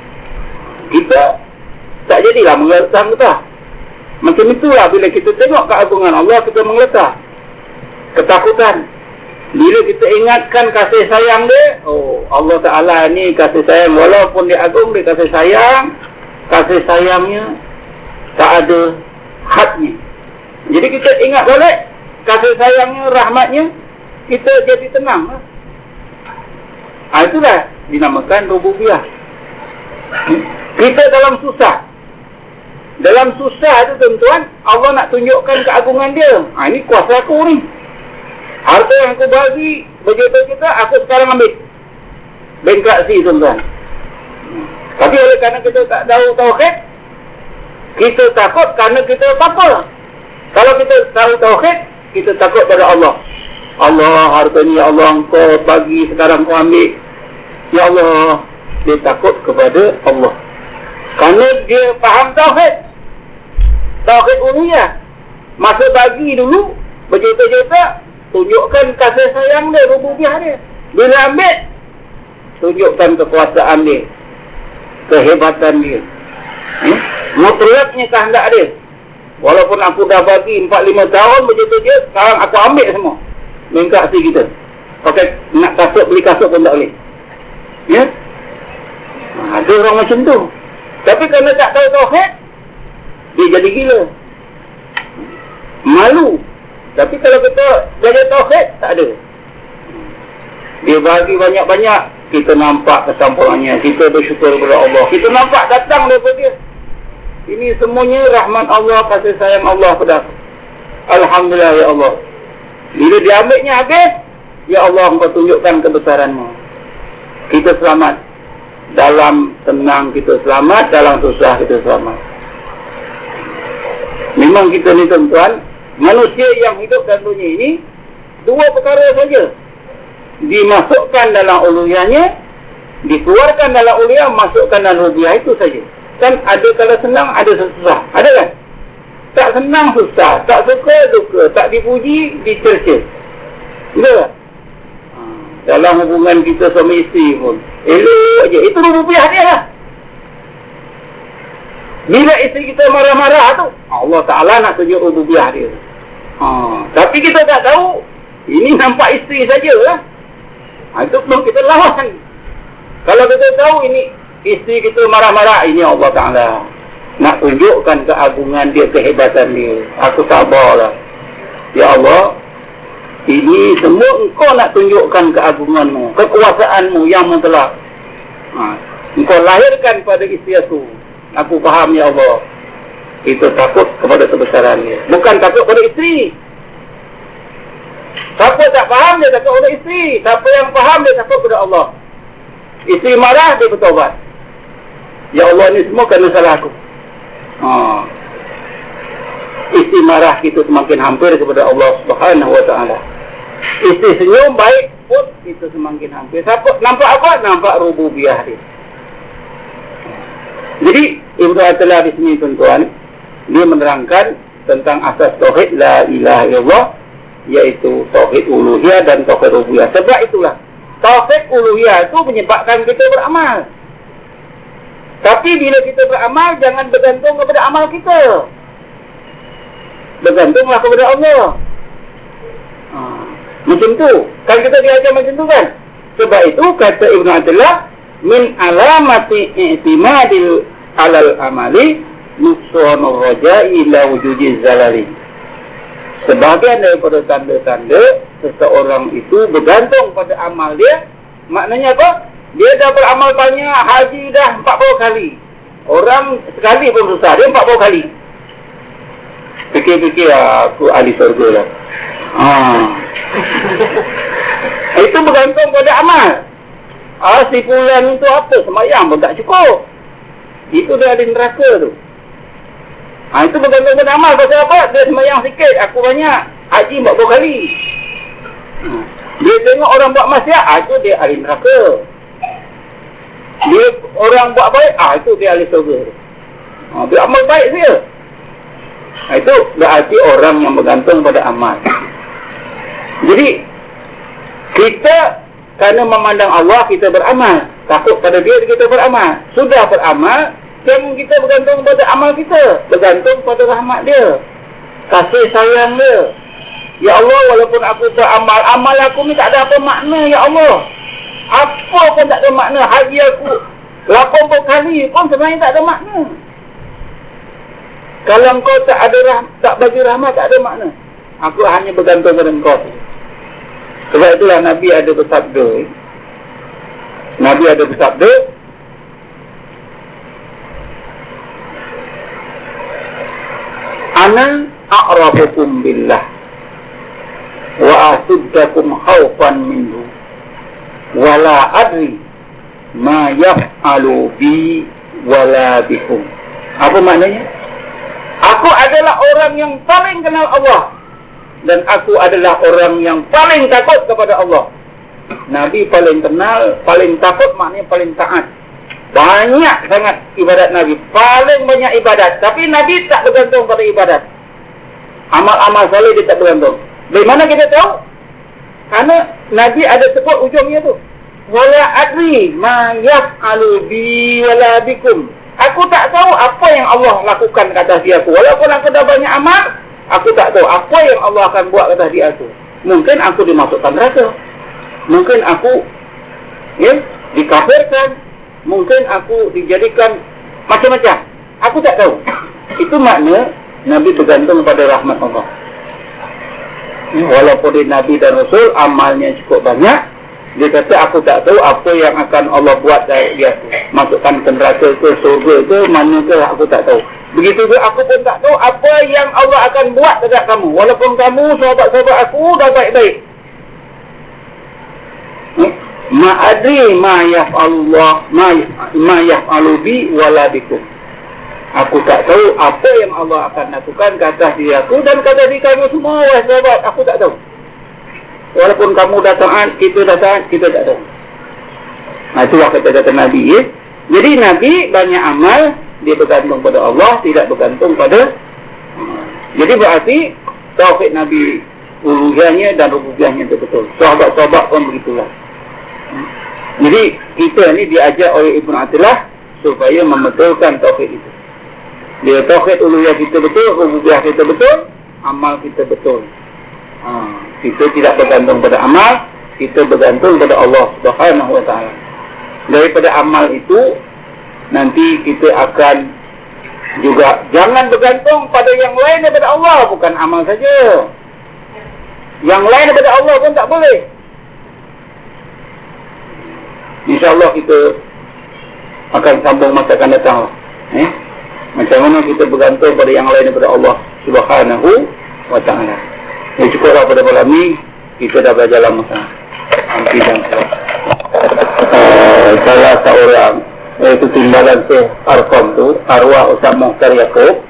Kita tak jadilah mengetah kita. Macam itulah bila kita tengok keagungan Allah kita mengetah. Ketakutan. Bila kita ingatkan kasih sayang dia, oh Allah Ta'ala ni kasih sayang. Walaupun dia agung, dia kasih sayang. Kasih sayangnya tak ada hadnya. Jadi kita ingat balik kasih sayangnya, rahmatnya, kita jadi tenang. Ha, itulah dinamakan rububiyah. Kita dalam susah. Dalam susah tu tuan-tuan, Allah nak tunjukkan keagungan dia. Ha, ini kuasa aku ni. Harta yang aku bagi begitu kita aku sekarang ambil. Bengkak si tuan-tuan. Tapi oleh kerana kita tak tahu tauhid, kita takut kerana kita takut. Kalau kita tahu tauhid, kita takut pada Allah. Allah harta ni Allah engkau bagi sekarang kau ambil. Ya Allah, dia takut kepada Allah. Kerana dia faham tauhid. Tauhid uluhiyah. Masa bagi dulu, berjuta-juta, tunjukkan kasih sayang dia, rububiah dia. Bila ambil, tunjukkan kekuasaan dia. Kehebatan dia. Hmm? Mutlaknya kehendak dia. Walaupun aku dah bagi 4-5 tahun dia, sekarang aku ambil semua. Mengkak si kita. Pakai nak kasut, beli kasut pun tak boleh. Ya? Ada orang macam tu. Tapi kerana tak tahu tauhid, dia jadi gila. Malu tapi kalau kita belajar tauhid, tak ada. Dia bagi banyak-banyak, kita nampak kesempurnannya. Kita bersyukur kepada Allah. Kita nampak datang daripada dia. Ini semuanya rahmat Allah, kasih sayang Allah aku. Alhamdulillah ya Allah. Bila dia ambilnya habis, ya Allah engkau tunjukkan kebesaranmu. Kita selamat. Dalam tenang kita selamat, dalam susah kita selamat. Memang kita ni tuan-tuan, manusia yang hidup dalam dunia ini dua perkara saja. Dimasukkan dalam uluhiyahnya dikeluarkan dalam uluhiyah masukkan dalam uluhiyah itu saja. Kan ada kalau senang ada susah. Ada kan? Tak senang susah. Tak suka duka. Tak dipuji dicerca. Betul tak? Ha, dalam hubungan kita suami isteri pun. Elok aja itu rupiah dia lah bila isteri kita marah-marah tu Allah Ta'ala nak tunjuk rupiah dia Ha, tapi kita tak tahu ini nampak isteri sajalah. Ha, itu belum kita lawan. Kalau kita tahu ini isteri kita marah-marah, ini Allah Taala nak tunjukkan keagungan dia, kehebatan dia. Aku sabarlah. Ya Allah, ini semua engkau nak tunjukkan keagunganmu, kekuasaanmu yang mutlak. Ha, engkau lahirkan pada isteri aku. Aku faham ya Allah. Kita takut kepada kebesarannya. Bukan takut kepada isteri. Siapa tak faham dia takut kepada isteri. Siapa yang faham dia takut kepada Allah. Isteri marah dia bertobat. Ya Allah ni semua kerana salah aku. Ha. Isteri marah kita semakin hampir kepada Allah Subhanahu Wa Taala. Isteri senyum baik pun kita semakin hampir. Siapa nampak apa? Nampak rububiyah dia. Jadi Ibnu Athaillah di sini tuan-tuan dia menerangkan tentang asas tauhid la ilaha illallah yaitu tauhid uluhiyah dan tauhid rububiyah. Sebab itulah tauhid uluhiyah itu menyebabkan kita beramal. Tapi bila kita beramal jangan bergantung kepada amal kita. Bergantunglah kepada Allah. Ha. Macam tu. Kan kita diajar macam tu kan? Sebab itu kata Ibn Atullah, min alamati i'timadil alal amali nusranur raja'i la wujudi zalali. Sebagian daripada tanda-tanda seseorang itu bergantung pada amal dia, maknanya apa? Dia dah beramal banyak, haji dah 40 kali. Orang sekali pun susah, dia 40 kali. Fikir-fikir aku ahli surga lah. Ha. itu bergantung pada amal. Si pulang itu apa? Semayang pun tak cukup. Itu dia ada neraka tu. Ha, itu bergantung amal. Pasal apa? Dia semayang sikit. Aku banyak. Haji berapa kali. Ha. Dia tengok orang buat masyarakat. Ha, itu dia ahli neraka. Dia orang buat baik. Ah ha, itu dia ahli surga. Ha, dia amal baik dia. Ha, itu berarti orang yang bergantung pada amal. Jadi, kita kerana memandang Allah, kita beramal. Takut pada dia, kita beramal. Sudah beramal, dan kita bergantung pada amal kita. Bergantung pada rahmat dia. Kasih sayang dia. Ya Allah, walaupun aku beramal, amal aku ni tak ada apa makna, Ya Allah. Apa pun tak ada makna. Haji aku 80 kali pun sebenarnya tak ada makna. Kalau kau tak ada rah tak bagi rahmat, tak ada makna. Aku hanya bergantung pada kau. Sebab itulah Nabi ada bersabda. Nabi ada bersabda, ana a'rafukum billah wa asuddakum khawfan minhu wala adri ma yaf'alu bi wala bikum. Apa maknanya? Aku adalah orang yang paling kenal Allah dan aku adalah orang yang paling takut kepada Allah Nabi paling kenal paling takut maknanya paling taat banyak sangat ibadat Nabi. Paling banyak ibadat. Tapi Nabi tak bergantung pada ibadat. Amal-amal salih dia tak bergantung. Dari mana kita tahu? Karena Nabi ada sebut ujungnya tu. Wala adri ma yaf'alu bi wala bikum. Aku tak tahu apa yang Allah lakukan ke atas dia aku. Walaupun aku dah banyak amal, aku tak tahu apa yang Allah akan buat ke atas dia aku. Mungkin aku dimasukkan neraka. Mungkin aku ya, dikafirkan mungkin aku dijadikan macam-macam. Aku tak tahu. Itu makna Nabi bergantung pada rahmat Allah. Walaupun dia Nabi dan Rasul, amalnya cukup banyak. Dia kata, aku tak tahu apa yang akan Allah buat dari dia. Masukkan ke neraka ke surga ke, mana ke, aku tak tahu. Begitu juga, aku pun tak tahu apa yang Allah akan buat dekat kamu. Walaupun kamu, sahabat-sahabat aku, dah baik-baik. Ma adri ma yaf'alullah ma ma yaf'alu bi wala bikum. Aku tak tahu apa yang Allah akan lakukan ke atas diri aku dan ke atas diri kamu semua wahai sahabat. Aku tak tahu. Walaupun kamu datang kita datang kita tak tahu. Nah itulah kata-kata Nabi ya. Jadi Nabi banyak amal dia bergantung pada Allah tidak bergantung pada jadi berarti tauhid Nabi uluhiyahnya dan rububiyahnya itu betul sahabat-sahabat pun begitulah jadi kita ni diajar oleh Ibn Atillah supaya membetulkan tauhid itu. Dia tauhid uluhiyah kita betul, rububiyah kita betul, amal kita betul. Ha, kita tidak bergantung pada amal, kita bergantung pada Allah Subhanahu Wa Taala. Daripada amal itu nanti kita akan juga jangan bergantung pada yang lain daripada Allah, bukan amal saja. Yang lain daripada Allah pun tak boleh. InsyaAllah kita akan sambung masa akan datang. Eh? Macam mana kita bergantung pada yang lain daripada Allah Subhanahu wa ta'ala. Ini cukuplah pada malam ni. Kita dah belajar lama sangat. Nanti dan uh, salah seorang iaitu timbalan se Arkom tu arwah Ustaz Mohtar Yaakob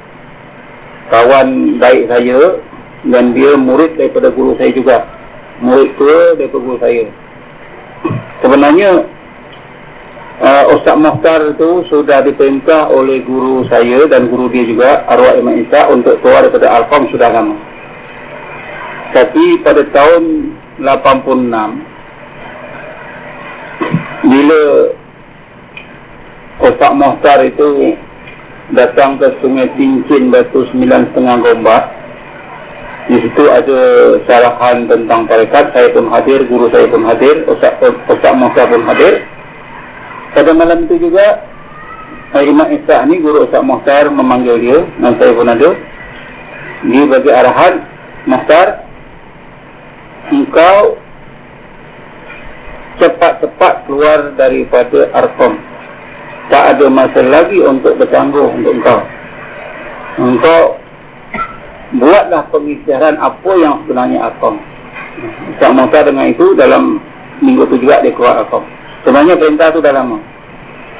kawan baik saya dan dia murid daripada guru saya juga murid tua daripada guru saya sebenarnya uh, Ustaz Mokhtar itu sudah diperintah oleh guru saya dan guru dia juga arwah Imam Isa untuk keluar daripada Al-Qam sudah lama. Tapi pada tahun 86 bila Ustaz Mokhtar itu datang ke sungai Cincin batu sembilan setengah gombak Di situ ada syarahan tentang tarekat, saya pun hadir, guru saya pun hadir, Ustaz, Ustaz Musa pun hadir. Pada malam itu juga, Imam Isa ni, guru Ustaz Muhtar memanggil dia, dan saya pun ada. Dia bagi arahan, Muhtar, engkau cepat-cepat keluar daripada Arkom. Tak ada masa lagi untuk bertangguh untuk engkau. Engkau buatlah pengisytiharan apa yang sebenarnya Arkom. Ustaz Muhtar dengan itu dalam minggu tu juga dia keluar Arkom. Sebenarnya perintah tu dah lama.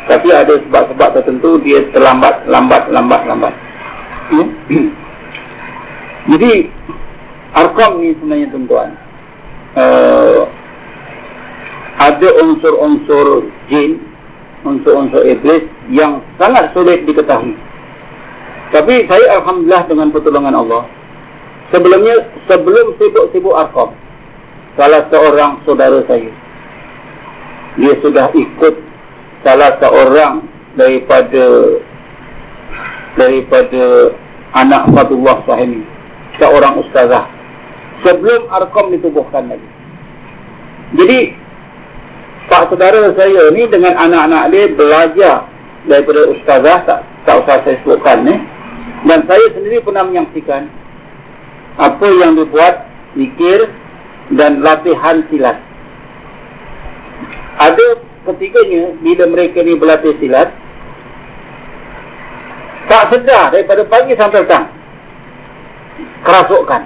Tapi ada sebab-sebab tertentu dia terlambat, lambat, lambat, lambat. Hmm? Jadi, Arkom ni sebenarnya tuan-tuan. Uh, ada unsur-unsur jin, unsur-unsur iblis yang sangat sulit diketahui. Tapi saya Alhamdulillah dengan pertolongan Allah. Sebelumnya, sebelum sibuk-sibuk Arkom, salah seorang saudara saya, dia sudah ikut salah seorang daripada daripada anak Fadullah Sahimi seorang ustazah sebelum Arkom ditubuhkan lagi jadi Pak saudara saya ni dengan anak-anak dia belajar daripada ustazah tak, tak usah saya sebutkan ni. Dan saya sendiri pernah menyaksikan apa yang dibuat zikir dan latihan silat. Ada ketiganya bila mereka ni berlatih silat tak sedar daripada pagi sampai petang kerasukan.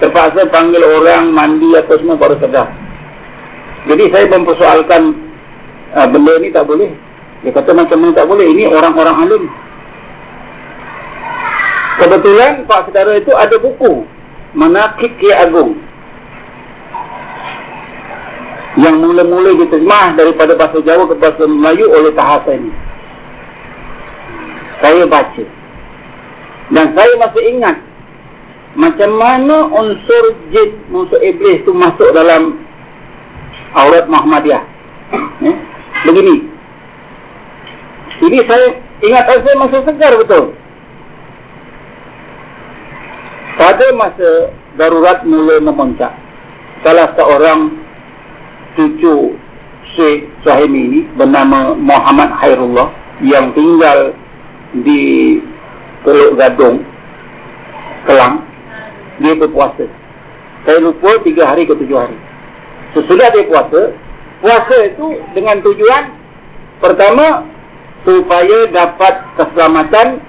Terpaksa panggil orang mandi atau semua baru sedar jadi saya mempersoalkan uh, benda ni tak boleh dia kata macam mana tak boleh ini orang-orang alim kebetulan Pak Saudara itu ada buku Menakik Kia Agung yang mula-mula diterjemah daripada bahasa Jawa ke bahasa Melayu oleh Tahasa ini. Saya baca. Dan saya masih ingat macam mana unsur jin, unsur iblis itu masuk dalam aurat Muhammadiyah. Eh? Begini. Ini saya ingat saya masih segar betul. Pada masa darurat mula memuncak, salah seorang cucu Syekh Suhaimi ini bernama Muhammad Hairullah yang tinggal di Teluk Gadung, Kelang. Dia berpuasa. Saya lupa tiga hari ke tujuh hari. Sesudah dia puasa, puasa itu dengan tujuan pertama supaya dapat keselamatan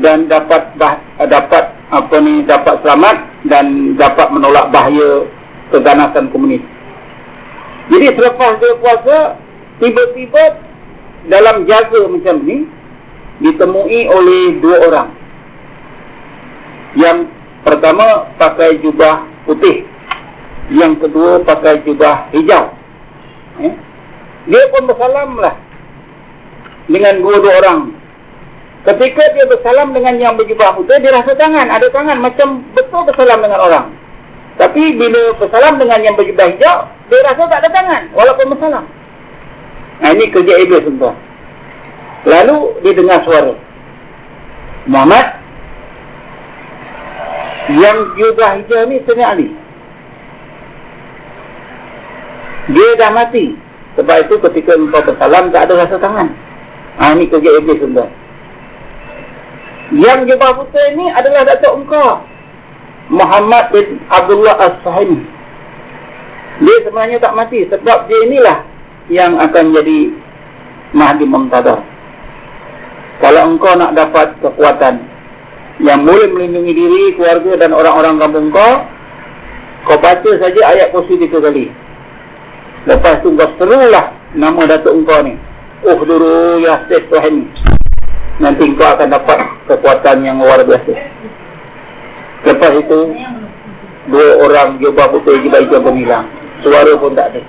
dan dapat bah, dapat apa ni dapat selamat dan dapat menolak bahaya keganasan komunis. Jadi selepas dia puasa, tiba-tiba dalam jaga macam ni, ditemui oleh dua orang. Yang pertama pakai jubah putih. Yang kedua pakai jubah hijau. Eh? Dia pun bersalam lah dengan dua-dua orang. Ketika dia bersalam dengan yang berjubah putih, dia rasa tangan. Ada tangan macam betul bersalam dengan orang. Tapi bila bersalam dengan yang berjubah hijau, dia rasa tak ada tangan. Walaupun bersalam. Nah, ini kerja iblis tuan Lalu dia dengar suara. Muhammad. Yang jubah hijau ni Seni Ali. Dia dah mati. Sebab itu ketika engkau bersalam tak ada rasa tangan. Ha, ini kerja iblis tuan Yang jubah putih ni adalah Datuk engkau. Muhammad bin Abdullah As-Sahimi. Dia sebenarnya tak mati sebab dia inilah yang akan jadi Mahdi Muntadah. Kalau engkau nak dapat kekuatan yang boleh melindungi diri, keluarga dan orang-orang kampung kau, kau baca saja ayat kursi tiga kali. Lepas tu kau serulah nama Datuk engkau ni. Oh dulu ya Syed Tuhan. Nanti engkau akan dapat kekuatan yang luar biasa. Lepas itu Dua orang jubah putih jubah hijau pun hilang Suara pun tak ada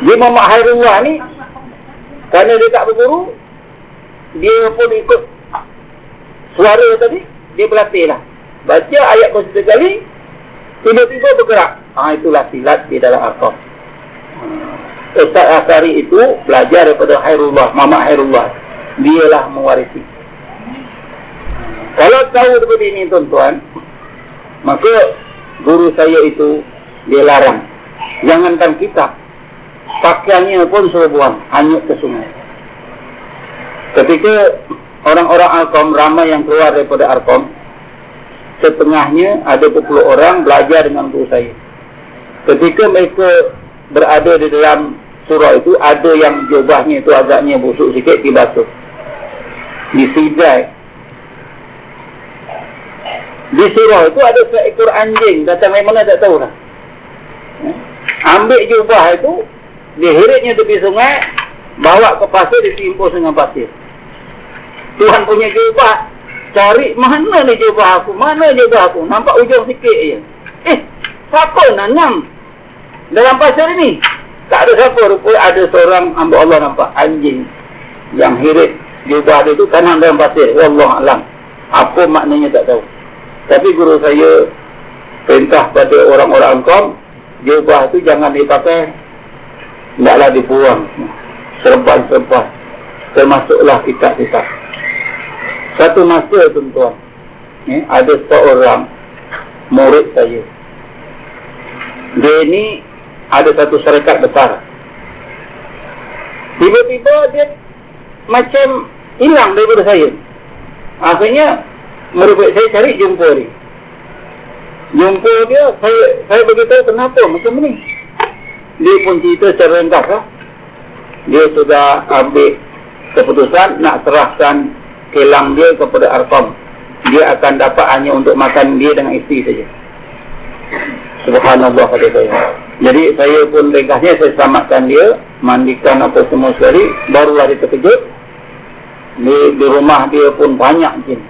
Dia Muhammad Hairullah ni Kerana dia tak berguru Dia pun ikut Suara tadi Dia berlatih lah Baca ayat kursi kali Tiba-tiba bergerak ha, Itulah silat di dalam Al-Qaf Ustaz Asari itu belajar daripada Hairullah Muhammad Hairullah Dialah mewarisi Kalau tahu seperti ini tuan-tuan, maka guru saya itu dia larang. Jangankan kita, pakaiannya pun suruh buang, hanyut ke sungai. Ketika orang-orang Alkom ramai yang keluar daripada Alkom, setengahnya ada 20 orang belajar dengan guru saya. Ketika mereka berada di dalam surau itu, ada yang jubahnya itu agaknya busuk sikit, dibasuh. Disidai. Di surau itu ada seekor anjing, datang dari mana tak tahu lah. Ambil jubah itu, dihiritnya tepi sungai, bawa ke pasir, ditimpus dengan pasir. Tuhan punya jubah, cari mana ni jubah aku, mana jubah aku, nampak ujung sikit je. Eh, siapa nanam dalam pasir ini? Tak ada siapa, rupanya ada seorang hamba Allah nampak, anjing yang hirit jubah dia tu tanam dalam pasir. Wallah alam. Apa maknanya tak tahu. Tapi guru saya perintah pada orang-orang kaum jubah tu jangan dipakai tidaklah dibuang serban-serban termasuklah kitab-kitab satu masa tuan-tuan eh, ada seorang murid saya dia ni ada satu syarikat besar. Tiba-tiba dia macam hilang daripada saya. Akhirnya murid saya cari jumpa dia. Jumpa dia saya saya beritahu kenapa macam ni. Dia pun cerita secara ringkas lah. dia sudah ambil keputusan nak serahkan kelang dia kepada Arqam. Dia akan dapat hanya untuk makan dia dengan isteri saja subhanallah kata saya. Jadi saya pun ringkasnya saya selamatkan dia mandikan apa semua sekali barulah dia terkejut. Di, di rumah dia pun banyak jin.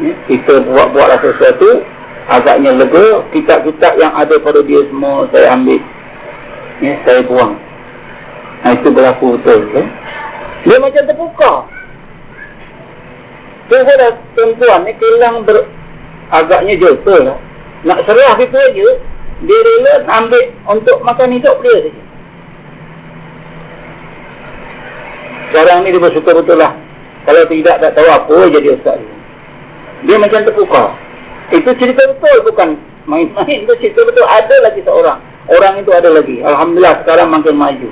Ya, kita buat-buatlah sesuatu agaknya lega kitab-kitab yang ada pada dia semua saya ambil. Ya, saya buang. Nah, itu berlaku betul ya. dia macam terbuka. Saya dah tuan-tuan ni kelang ber, agaknya jatuh. lah. Nak serah itu aja dia rela ambil untuk makan hidup dia saja sekarang ni dia bersuka betul lah. Kalau tidak tak tahu apa jadi ustaz dia macam terbuka itu cerita betul bukan main-main. Itu cerita betul. Ada lagi seorang. Orang itu ada lagi. Alhamdulillah sekarang makin maju.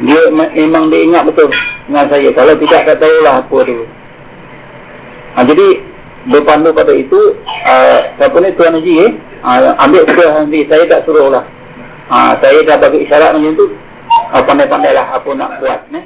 Dia memang dia ingat betul dengan saya. Kalau tidak tak tahulah apa dia. Ha, jadi berpandu pada itu uh, siapa ni Tuan Haji eh? uh, ambil ke nanti saya tak suruh lah uh, saya dah bagi isyarat macam tu uh, pandai-pandai lah apa nak buat eh?